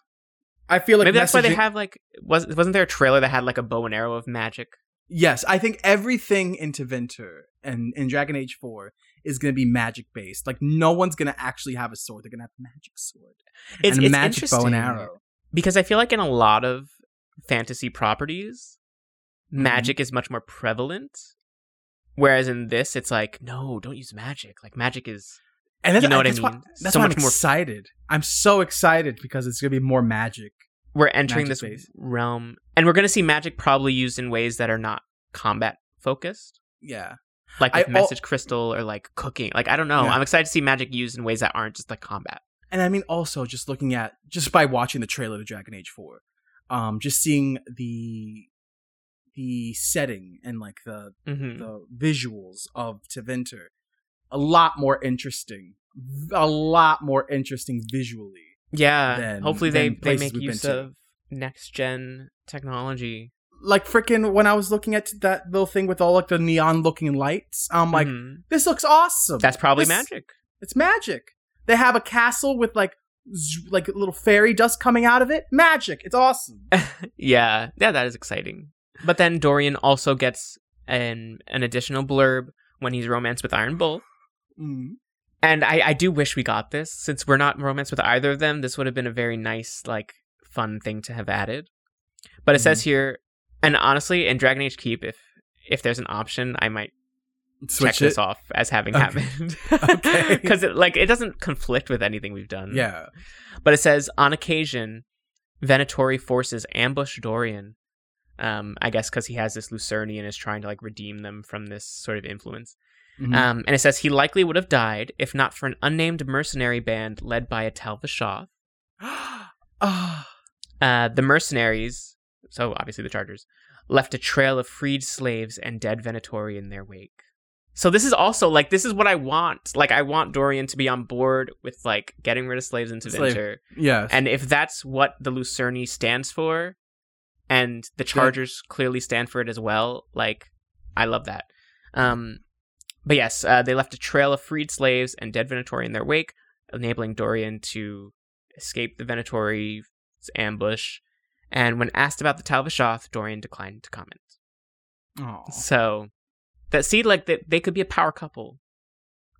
I feel like Maybe that's why they have like was wasn't there a trailer that had like a bow and arrow of magic? Yes, I think everything in Tevinter and in Dragon Age 4 is going to be magic based. Like no one's going to actually have a sword. They're going to have a magic sword It's, and a it's magic bow and arrow. because I feel like in a lot of fantasy properties, Mm-hmm. magic is much more prevalent. Whereas in this, it's like, no, don't use magic. Like magic is And that's, You know what I that's why- mean? that's So why much I'm more- excited. I'm so excited because it's going to be more magic. we're entering this Magic-based. realm, and we're going to see magic probably used in ways that are not combat focused, Yeah. Like with al- message crystal or like cooking. Like I don't know. Yeah. I'm excited to see magic used in ways that aren't just like combat. And I mean, also just looking at just by watching the trailer to Dragon Age Four, um, just seeing the the setting and like the hmm the visuals of Tevinter, a lot more interesting, a lot more interesting visually. Yeah. than- Hopefully they than they places make use of next gen technology. Like freaking when I was looking at that little thing with all like the neon looking lights, I'm like, Mhm. this looks awesome. that's probably This- magic. It's magic. They have a castle with like z- like little fairy dust coming out of it. Magic. It's awesome. yeah, yeah, that is exciting. But then Dorian also gets an an additional blurb when he's romanced with Iron Bull. Mm. And I, I do wish we got this since we're not romanced with either of them. This would have been a very nice, like, fun thing to have added. But it says here, and honestly, in Dragon Age Keep, if if there's an option, I might Switch check it. this off as having Okay. happened. Okay. Because it like it doesn't conflict with anything we've done. Yeah. But it says on occasion, Venatori forces ambush Dorian. Um, I guess because he has this Lucerni and is trying to like redeem them from this sort of influence. Mhm. Um, and it says he likely would have died if not for an unnamed mercenary band led by a Tal-Vashoth. Ah. Uh, the mercenaries, so obviously the Chargers, left a trail of freed slaves and dead Venatori in their wake. So this is also like this is what I want. Like I want Dorian to be on board with like getting rid of slaves into Slave. Venture. yes. And if that's what the Lucerni stands for, and the Chargers clearly stand for it as well, like I love that. Um, but yes, uh, they left a trail of freed slaves and dead Venatori in their wake, enabling Dorian to escape the Venatori's ambush. And when asked about the Tal-Vashoth, Dorian declined to comment. Aw. So that see, like that they could be a power couple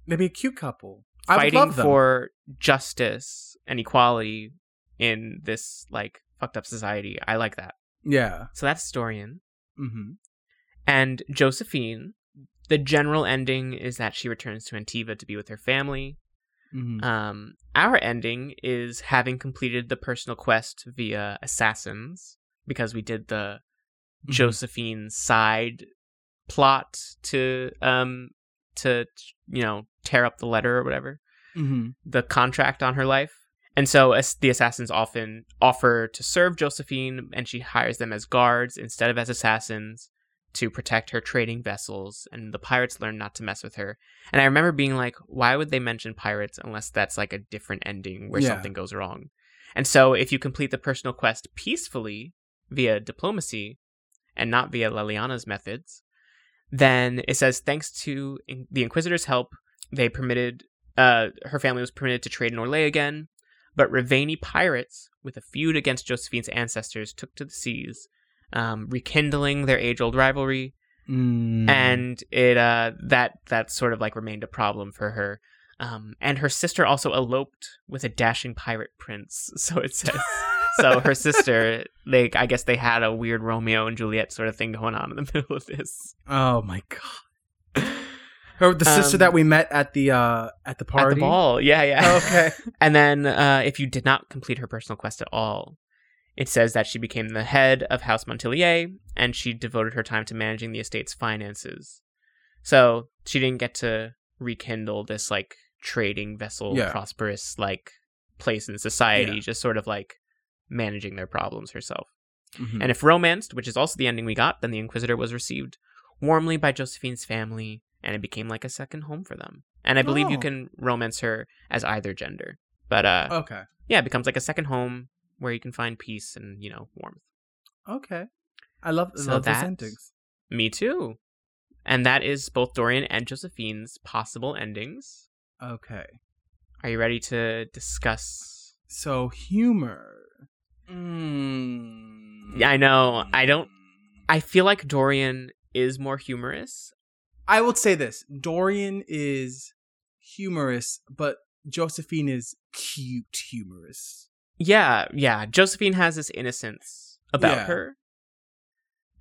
Maybe a cute couple. Fighting for justice and equality in this like fucked up society. I like that. Yeah. So that's Dorian. Mm-hmm. And Josephine, the general ending is that she returns to Antiva to be with her family. Mm-hmm. Um, our ending is having completed the personal quest via assassins because we did the Mm-hmm. Josephine side plot to um to you know tear up the letter or whatever Mm-hmm. the contract on her life. And so as the assassins often offer to serve Josephine, and she hires them as guards instead of as assassins to protect her trading vessels. And the pirates learn not to mess with her. And I remember being like, why would they mention pirates unless that's like a different ending where Yeah. something goes wrong? And so if you complete the personal quest peacefully via diplomacy and not via Leliana's methods, then it says thanks to in- the Inquisitor's help, they permitted uh, her family was permitted to trade in Orlais again, but Rivaini pirates, with a feud against Josephine's ancestors, took to the seas, um, rekindling their age-old rivalry, Mm. and it uh, that that sort of like remained a problem for her. Um, and her sister also eloped with a dashing pirate prince, so it says. so her sister, they I guess they had a weird Romeo and Juliet sort of thing going on in the middle of this. Oh my god. Her, the sister Um, that we met at the uh at the party. At the ball, yeah, yeah. Okay. And then, uh, if you did not complete her personal quest at all, it says that she became the head of House Montilyet and she devoted her time to managing the estate's finances. So she didn't get to rekindle this like trading vessel, Yeah. prosperous like place in society, Yeah. just sort of like managing their problems herself. Mhm. And if romanced, which is also the ending we got, then the Inquisitor was received warmly by Josephine's family, and it became like a second home for them. And I believe you Oh. can romance her as either gender. But uh, okay. yeah, it becomes like a second home where you can find peace and you know warmth. Okay. I love, I So love those that's- endings. Me too. And that is both Dorian and Josephine's possible endings. Okay. Are you ready to discuss? So humor. Mm. Yeah, I know. I don't. I feel like Dorian is more humorous. I would say this: Dorian is humorous, but Josephine is cute humorous. Yeah, yeah. Josephine has this innocence about Yeah. her.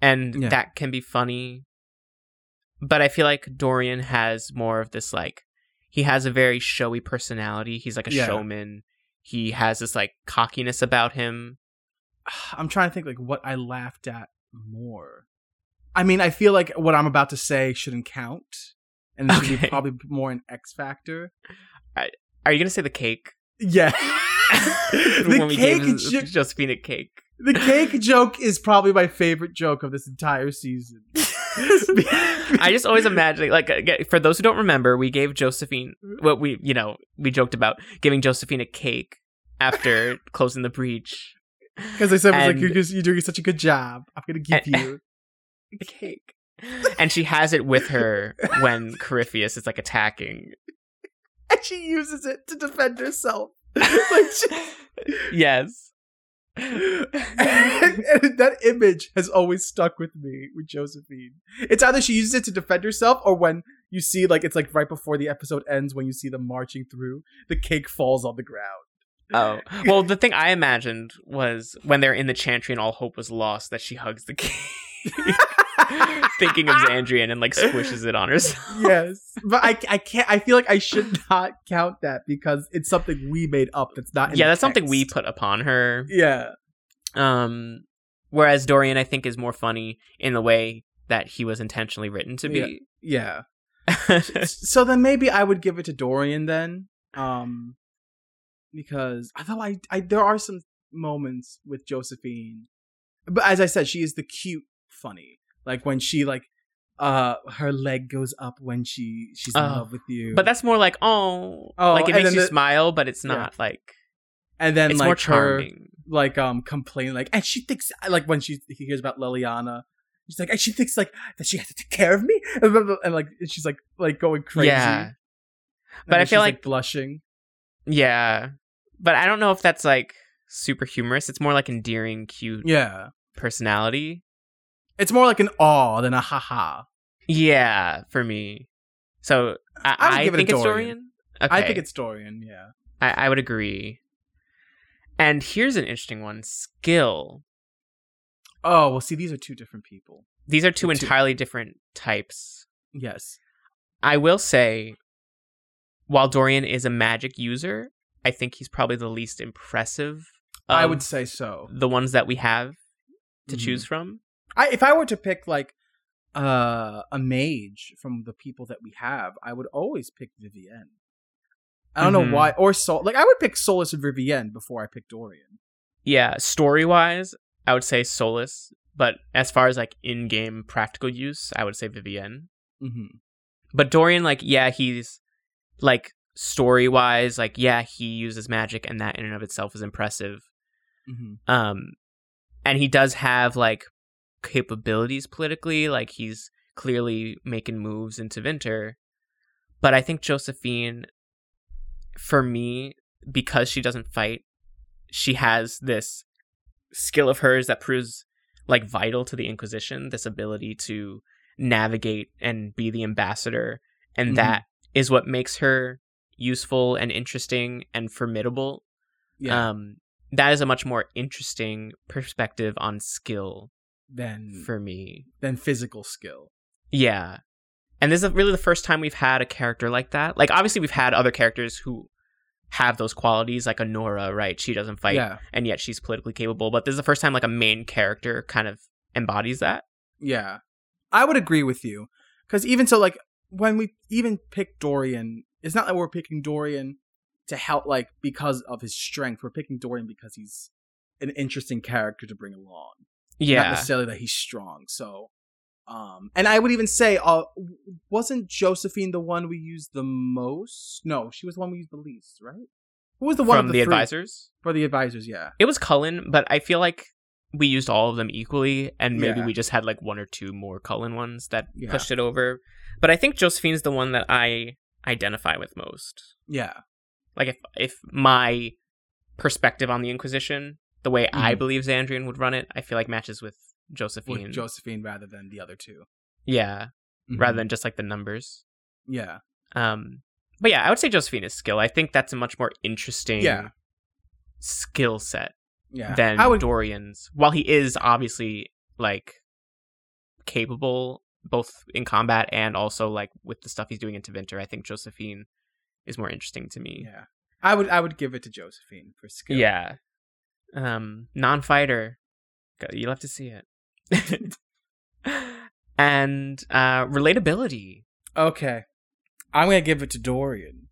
And Yeah. that can be funny. But I feel like Dorian has more of this like he has a very showy personality. He's like a Yeah. showman. He has this like cockiness about him. I'm trying to think like what I laughed at more. I mean, I feel like what I'm about to say shouldn't count, and this should be probably more an X factor. Are you gonna say the cake? Yeah, the cake jo- Josephine a cake. the cake joke is probably my favorite joke of this entire season. I just always imagine, like, uh, for those who don't remember, we gave Josephine what we, you know, we joked about giving Josephine a cake after closing the breach. because I said it was like you're, you're doing such a good job. I'm gonna give And- you a cake. And she has it with her when Corypheus is like attacking. and she uses it to defend herself. like Yes. and, and that image has always stuck with me with Josephine. It's either she uses it to defend herself, or when you see like it's like right before the episode ends when you see them marching through, the cake falls on the ground. Oh. Well, the thing I imagined was when they're in the chantry and all hope was lost that she hugs the cake. thinking of Xandrian and like squishes it on herself. yes, but I I can't. I feel like I should not count that because it's something we made up. That's not. in yeah, that's something we put upon her. Yeah. Um, whereas Dorian, I think, is more funny in the way that he was intentionally written to be. Yeah. so then maybe I would give it to Dorian then, um, because although I, I there are some moments with Josephine, but as I said, she is the cute funny, like when she like, uh, her leg goes up when she she's in Oh. love with you, but that's more like oh, Oh, like it makes you the- smile, but it's Yeah. not like and then it's like more her charming. like um complain like and she thinks like when she hears about Leliana. She's like, and she thinks like that she has to take care of me, and, blah, blah, and like she's like like going crazy. Yeah. And But I feel she's, like- blushing. Yeah, but I don't know if that's like super humorous. It's more like endearing, cute Yeah, personality. It's more like an awe than a haha. Yeah, for me. So I, I would I give it a think it's Dorian. Dorian. Okay. I think it's Dorian. Yeah. I, I would agree. And here's an interesting one: skill. Oh well, see, these are two different people. These are two Two. entirely different types. Yes. I will say, while Dorian is a magic user, I think he's probably the least impressive. I would say so. the ones that we have to Mhm. choose from. I if I were to pick like uh, a mage from the people that we have, I would always pick Vivienne. I don't Mhm. know why, or Sol. Like I would pick Solas and Vivienne before I pick Dorian. Yeah, story wise, I would say Solas, but as far as like in game practical use, I would say Vivienne. Mm-hmm. But Dorian, like, yeah, he's like story wise, like, yeah, he uses magic, and that in and of itself is impressive. Mm-hmm. Um, and he does have like capabilities politically, like he's clearly making moves in Tevinter. But I think Josephine, for me, because she doesn't fight, she has this skill of hers that proves like vital to the Inquisition. This ability to navigate and be the ambassador, and Mhm. that is what makes her useful and interesting and formidable Yeah. um that is a much more interesting perspective on skill then for me than physical skill. yeah and this is really the first time we've had a character like that like obviously we've had other characters who have those qualities like Anora right she doesn't fight yeah. and yet she's politically capable but this is the first time like a main character kind of embodies that Yeah. I would agree with you. Because even so, like, when we even pick Dorian, it's not that we're picking Dorian to help, like, because of his strength. We're picking Dorian because he's an interesting character to bring along. Not yeah necessarily that he's strong. So, um, and I would even say, uh, wasn't Josephine the one we used the most? No, she was the one we used the least, right? Who was the one from of the, the, advisors For the advisors, yeah. it was Cullen but I feel like we used all of them equally and maybe Yeah. we just had like one or two more Cullen ones that Yeah. pushed it over but I think Josephine's the one that I identify with most Yeah. like if if my perspective on the Inquisition, the way I Mhm. believe Xandrian would run it, I feel like matches with Josephine. With Josephine rather than the other 2 yeah, rather Mhm. than just like the numbers. Yeah. Um, but yeah, I would say Josephine is skill. I think that's a much more interesting Yeah. skill set Yeah. than I would Dorian's. While he is obviously like capable both in combat and also like with the stuff he's doing in Tevinter, I think Josephine is more interesting to me. Yeah. I would I would give it to Josephine for skill. Yeah. Um, non-fighter. You'll have to see it. and uh, relatability. Okay. I'm gonna give it to Dorian.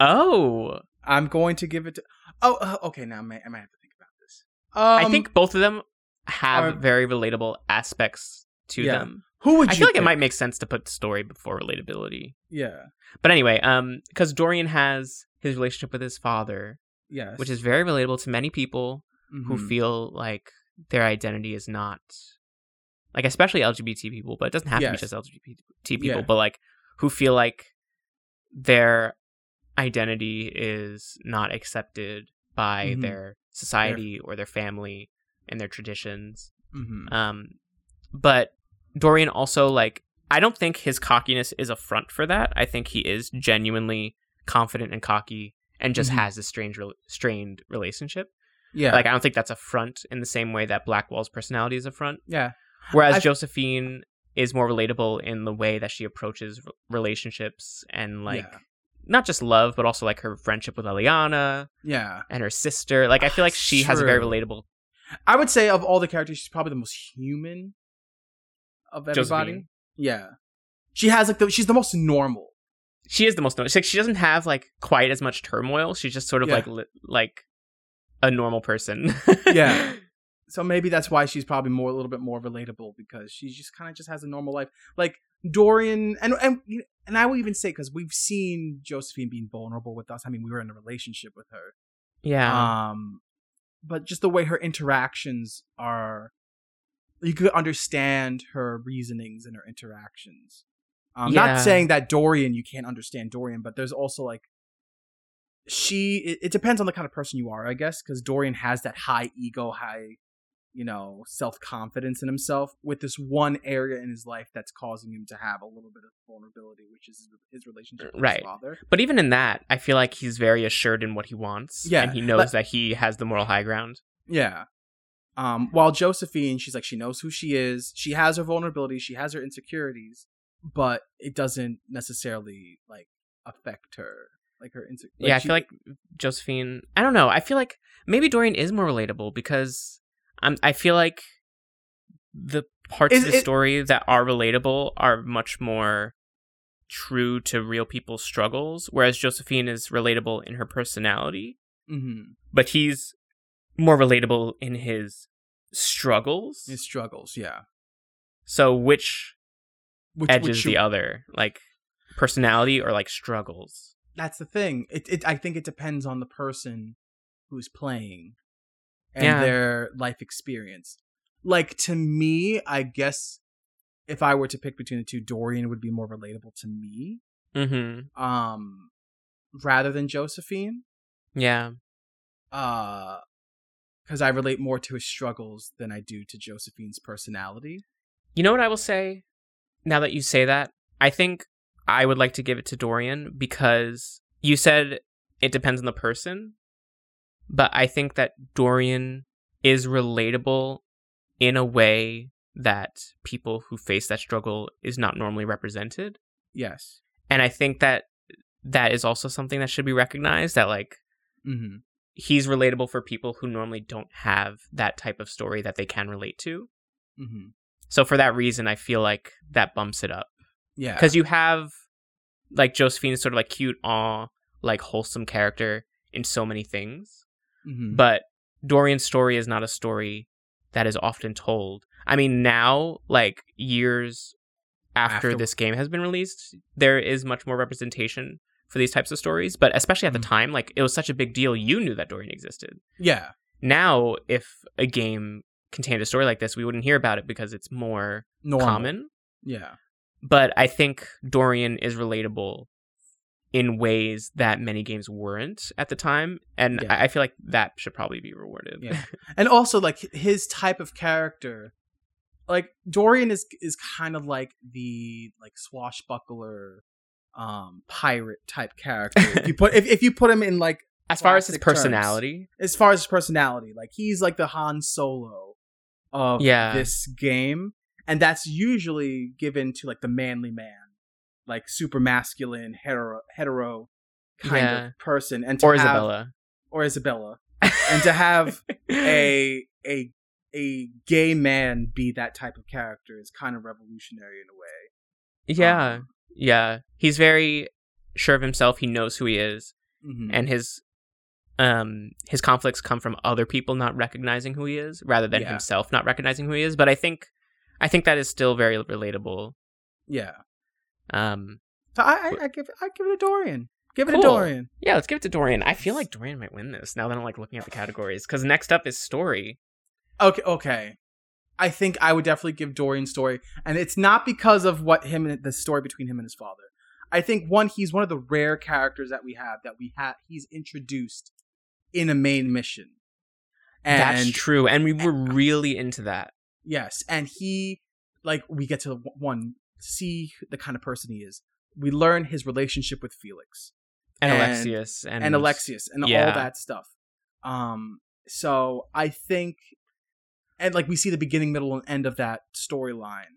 Oh, I'm going to give it to. Oh, uh, okay. Now I might, I might have to think about this. Um, I think both of them have are- very relatable aspects to Yeah. them. who would you I feel like it might make sense to put story before relatability. Yeah. But anyway, um, because Dorian has his relationship with his father, Yes. which is very relatable to many people who Mhm. feel like their identity is not like especially LGBT people, but it doesn't have to be just LGBT people, Yeah. but like who feel like their identity is not accepted by Mhm. their society or their family and their traditions. Mhm. Um but Dorian also like I don't think his cockiness is a front for that. I think he is genuinely confident and cocky and just Mhm. has this strange rel strained relationship. Yeah. Like I don't think that's a front in the same way that Blackwall's personality is a front. yeah. Whereas I- Josephine is more relatable in the way that she approaches r- relationships and like Yeah. not just love, but also like her friendship with Leliana Yeah. and her sister. Like I feel like she has a very relatable. I would say of all the characters, she's probably the most human of everybody. Josephine. Yeah. She has like the she's the most normal. She is the most. Like, she doesn't have like quite as much turmoil. She's just sort of Yeah. like li- like a normal person. Yeah. So maybe that's why she's probably more a little bit more relatable because she just kind of just has a normal life. Like Dorian and and and I will even say because we've seen Josephine being vulnerable with us. I mean, we were in a relationship with her. yeah. Um, but just the way her interactions are, you could understand her reasonings and her interactions. Um, Yeah. Not saying that Dorian, you can't understand Dorian, but there's also like, she, it, it depends on the kind of person you are, I guess, because Dorian has that high ego, high, you know, self confidence in himself with this one area in his life that's causing him to have a little bit of vulnerability, which is his relationship with Right. his father. But even in that, I feel like he's very assured in what he wants. Yeah, And he knows but- that he has the moral high ground. Yeah. Um, while Josephine, she's like she knows who she is. She has her vulnerabilities. She has her insecurities, but it doesn't necessarily like affect her. Like her insecurities. yeah, I feel like Josephine. I don't know. I feel like maybe Dorian is more relatable because I'm. I feel like the parts Is of the it- story that are relatable are much more true to real people's struggles, whereas Josephine is relatable in her personality, Mhm. but he's more relatable in his struggles. his struggles. Yeah, so which which, edges which the other, like personality or like struggles? That's the thing. It, it. I think it depends on the person who's playing and Yeah. their life experience. Like to me, I guess if I were to pick between the two, Dorian would be more relatable to me. Mm-hmm. Um, rather than Josephine. Yeah. uh because I relate more to his struggles than I do to Josephine's personality. You know what I will say? Now that you say that, I think I would like to give it to Dorian because you said it depends on the person, but I think that Dorian is relatable in a way that people who face that struggle is not normally represented. Yes. And I think that that is also something that should be recognized that like Mm-hmm. he's relatable for people who normally don't have that type of story that they can relate to. Mm-hmm. So for that reason, I feel like that bumps it up Yeah. because you have like Josephine's sort of like cute, aw, like wholesome character in so many things, Mhm. but Dorian's story is not a story that is often told. I mean, now like years after, After- this game has been released, there is much more representation for these types of stories. But especially at the Mhm. time, like it was such a big deal, you knew that Dorian existed. yeah. Now, if a game contained a story like this, we wouldn't hear about it because it's more Normal. common. Yeah. But I think Dorian is relatable in ways that many games weren't at the time, and Yeah. I I feel like that should probably be rewarded. Yeah. And also like his type of character like Dorian is is kind of like the like swashbuckler um pirate type character. if you put if, if you put him in like as far as his Classic terms. personality, as far as his personality, like he's like the Han Solo of Yeah. this game, and that's usually given to like the manly man, like super masculine hetero hetero kind Yeah. of person, and to or have, Isabela, or Isabela, and to have a a a gay man be that type of character is kind of revolutionary in a way. yeah, Um, yeah, he's very sure of himself. He knows who he is, mhm. and his um his conflicts come from other people not recognizing who he is rather than Yeah. himself not recognizing who he is. But I think I think that is still very relatable. yeah. Um, So I, I, I give I give it a Dorian. Give it Cool. a Dorian. Yeah, let's give it to Dorian. I feel like Dorian might win this now that I'm like looking at the categories because next up is story. Okay, okay. I think I would definitely give Dorian story, and it's not because of what him and the story between him and his father. I think one, he's one of the rare characters that we have that we have. He's introduced in a main mission, and That's true, and we were really into that. yes, and he like we get to one see the kind of person he is. We learn his relationship with Felix And, And- Alexius and, and, Alexius and yeah. all that stuff. Um, so I think, and like we see the beginning, middle, and end of that storyline.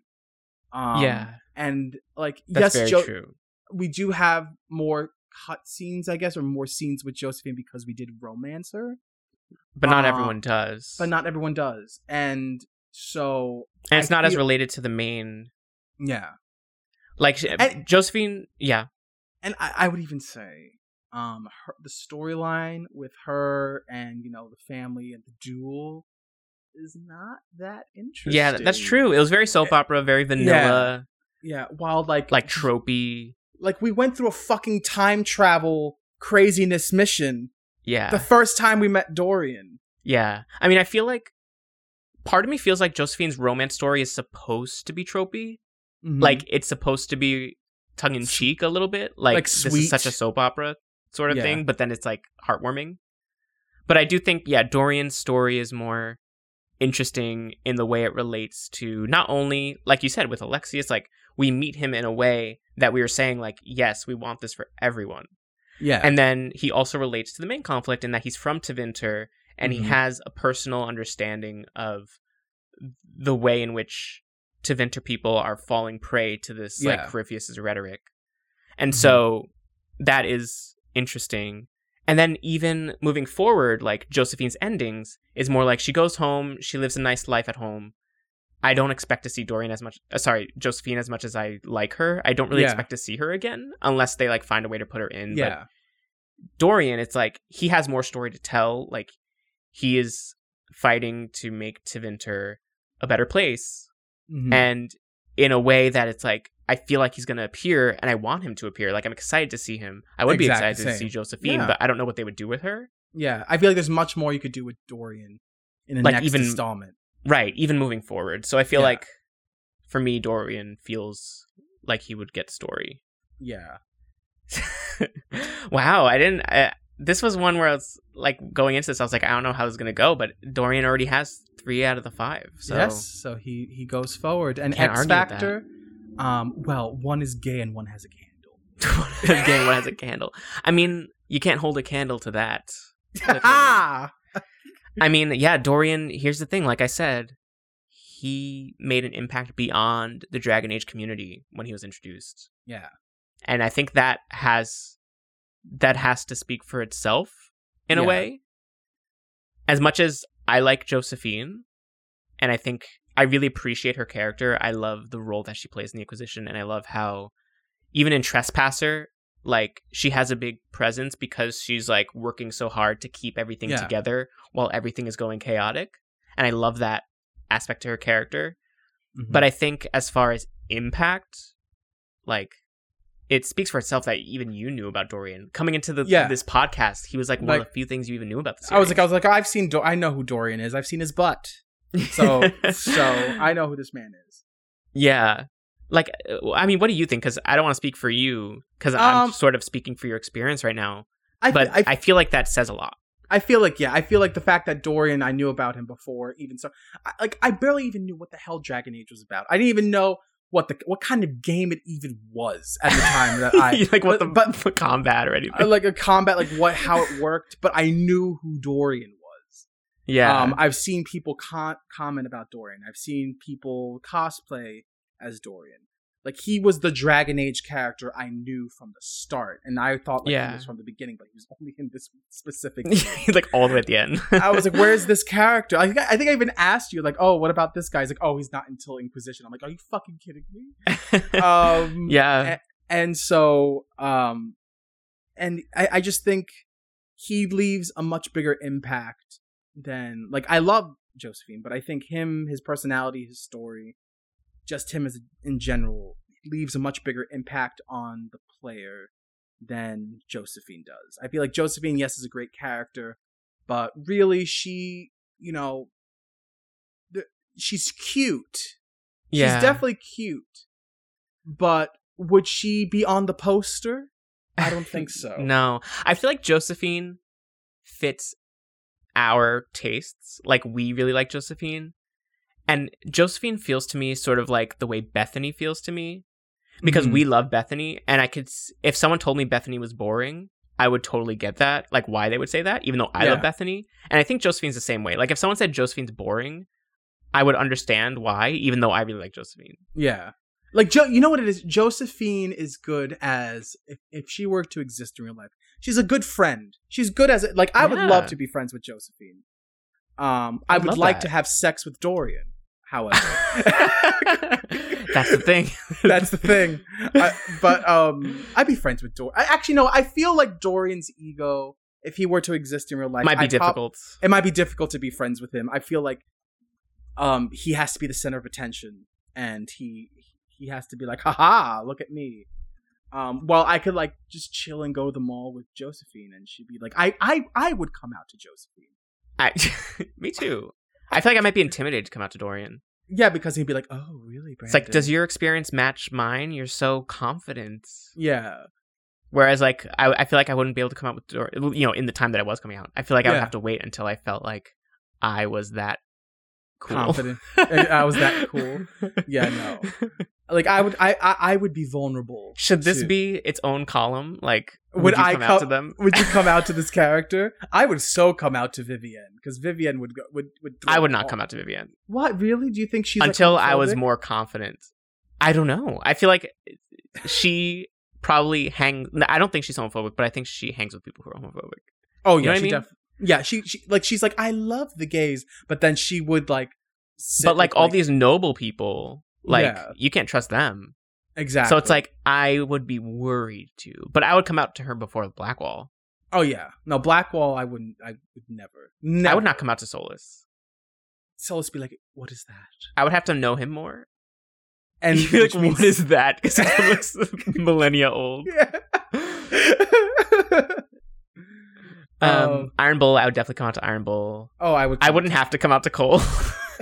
Um, yeah, and like that's yes, very Jo- true. we do have more cut scenes, I guess, or more scenes with Josephine because we did romance her, But not uh, everyone does. but not everyone does, and so and it's I not as related to the main. yeah, Like And- Josephine, yeah, and I, I would even say um her, the storyline with her and you know the family and the duel is not that interesting. yeah, that's true. It was very soap opera, very vanilla, Yeah, while like like tropey. Like we went through a fucking time travel craziness mission Yeah, the first time we met Dorian. yeah. I mean, I feel like part of me feels like Josephine's romance story is supposed to be tropey. Mhm. Like it's supposed to be tongue in cheek a little bit. Like, Like this is such a soap opera sort of Yeah. thing, but then it's like heartwarming. But I do think, yeah, Dorian's story is more interesting in the way it relates to not only, like you said, with Alexius, like we meet him in a way that we are saying, like, yes, we want this for everyone. yeah, And then he also relates to the main conflict in that he's from Tevinter and Mhm. he has a personal understanding of the way in which Tevinter people are falling prey to this Yeah. like Corypheus's rhetoric. And Mhm. so that is interesting. And then even moving forward, like Josephine's endings is more like she goes home, she lives a nice life at home. I don't expect to see Dorian as much. Uh, sorry, Josephine as much as I like her. I don't really Yeah. expect to see her again unless they like find a way to put her in. But yeah, Dorian, it's like he has more story to tell. Like he is fighting to make Tevinter a better place, Mhm. and in a way that it's like I feel like he's gonna appear, and I want him to appear. Like I'm excited to see him. I would be Exactly excited to see Josephine, Yeah. but I don't know what they would do with her. yeah. I feel like there's much more you could do with Dorian in the Like, next even- installment. Right, even moving forward. So I feel Yeah. like for me, Dorian feels like he would get story. Yeah, wow, I didn't. I, this was one where I was like going into this. I was like, I don't know how this is gonna go, but Dorian already has three out of the five. So yes. So he he goes forward, and X argue with that. Factor. Um, well, one is gay and one has a candle. this game one has a candle. I mean, you can't hold a candle to that. Ah, I mean, yeah, Dorian. Here's the thing. Like I said, he made an impact beyond the Dragon Age community when he was introduced. yeah, and I think that has that has to speak for itself in a way. As much as I like Josephine, and I think I really appreciate her character, I love the role that she plays in the Inquisition, and I love how even in Trespasser, like she has a big presence because she's like working so hard to keep everything Yeah. together while everything is going chaotic, and I love that aspect to her character. Mhm. But I think as far as impact, like it speaks for itself that even you knew about Dorian coming into the Yeah. this podcast. He was like one Like- of the few things you even knew about the series. I was like, I was like, I've seen. Do- I know who Dorian is. I've seen his butt. So, so I know who this man is. yeah. Like, uh, I mean, what do you think? Because I don't want to speak for you, because Um, I'm sort of speaking for your experience right now. I, But I, I, feel like that says a lot. I feel like yeah, I feel like the fact that Dorian, I knew about him before, even so, I, like I barely even knew what the hell Dragon Age was about. I didn't even know what the what kind of game it even was at the time that I like what the but, but combat or anything. uh, like a combat, like what how it worked. But I knew who Dorian was. yeah. Um, I've seen people con- comment about Dorian. I've seen people cosplay as Dorian. Like he was the Dragon Age character I knew from the start, and I thought like Yeah. he was from the beginning, but he was only in this specific. Like all the way at the end. I was like, "Where's this character?" I think I think I even asked you, like, "Oh, what about this guy?" He's like, "Oh, he's not until Inquisition." I'm like, "Are you fucking kidding me?" Um, yeah. and so, um, and I, I just think he leaves a much bigger impact than like I love Josephine, but I think him, his personality, his story, just him as in general, leaves a much bigger impact on the player than Josephine does. I feel like Josephine, yes, is a great character, but really, she, you know, the, she's cute. yeah. She's definitely cute, but would she be on the poster? I don't think so. no, I feel like Josephine fits our tastes. Like we really like Josephine, and Josephine feels to me sort of like the way Bethany feels to me, because Mhm. we love Bethany, and I could if someone told me Bethany was boring. I would totally get that, like why they would say that, even though I Yeah. love Bethany. And I think Josephine's the same way. Like if someone said Josephine's boring, I would understand why, even though I really like Josephine. Yeah, Like jo- you know what it is? Josephine is good as if, if she were to exist in real life. She's a good friend. She's good as like I would love to be friends with Josephine. Um, I I'd like that. to have sex with Dorian. However, That's the thing. that's the thing. I, but um, I'd be friends with Dorian. Actually, no. I feel like Dorian's ego, if he were to exist in real life, Might be I'd difficult. it might be difficult to be friends with him. I feel like um he has to be the center of attention and he he has to be like, haha, look at me. Um well I could like just chill and go to the mall with Josephine and she'd be like I I I would come out to Josephine. I, me too. I feel like I might be intimidated to come out to Dorian. Yeah, because he'd be like, Oh, really, Brandon? It's like, does your experience match mine? You're so confident. Yeah. Whereas, like, I, I feel like I wouldn't be able to come out with Dorian. You know, in the time that I was coming out, I feel like I would Yeah. have to wait until I felt like I was that cool. Confident. And I was that cool. Yeah, no. Like I would I I, I would be vulnerable. Should this to- be its own column? Like, would, Would you I come out to them? Would you come out to this character? I would so come out to Vivienne because Vivienne would go would would. I would not come out to Vivienne What really? Do you think she's like, until I was more confident. I don't know. I feel like she probably hang. I don't think she's homophobic, but I think she hangs with people who are homophobic. Oh You yeah, know what I she mean? def- yeah, she, she like she's like I love the gays, but then she would like. but like with, all these noble people, like Yeah. you can't trust them. exactly. So it's like I would be worried too, but I would come out to her before Blackwall. oh yeah, no Blackwall. I wouldn't. I would never. never. I would not come out to Solas. Solas be like, what is that? I would have to know him more. And be like, means- what is that? Because he looks millennia old. Yeah. Um, Um, Iron Bull, I would definitely come out to Iron Bull. oh, I would. I wouldn't have to come out to Cole.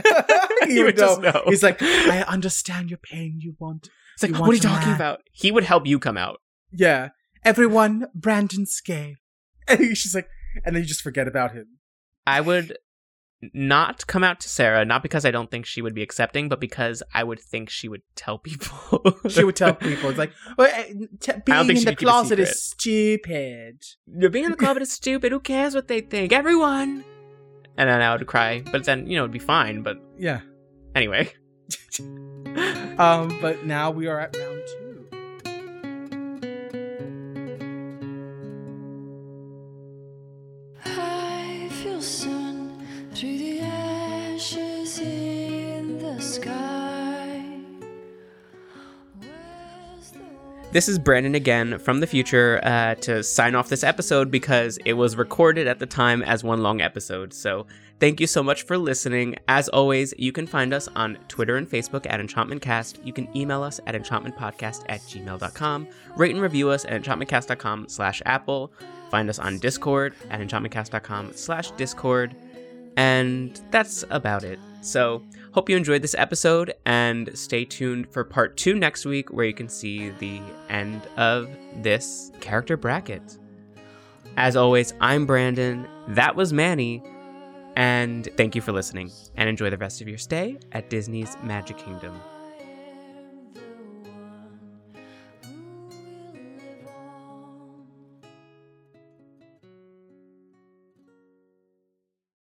he, He would just know. He's like, I understand your pain. You want, It's like, You what are you talking laugh? about? He would help you come out. yeah. Everyone, Brandon's gay. And she's like, and then you just forget about him. I would not come out to Sera, not because I don't think she would be accepting, but because I would think she would tell people. She would tell people, it's like, well, uh, t- being in the could keep a closet is stupid. You're being in the closet is stupid. Who cares what they think? Everyone. And then I would cry, but then you know it'd be fine. But Yeah. anyway, Um, but now we are at round this is Brandon again from the future uh, to sign off this episode because it was recorded at the time as one long episode. So thank you so much for listening. As always, you can find us on Twitter and Facebook at EnchantmentCast. You can email us at enchantmentpodcast at gmail.com. Rate and review us at enchantmentcast.com slash apple. Find us on Discord at enchantmentcast.com slash discord. And that's about it. So, hope you enjoyed this episode and stay tuned for part two next week where you can see the end of this character bracket. As always, I'm Brandon, that was Manny, and thank you for listening and enjoy the rest of your stay at Disney's Magic Kingdom.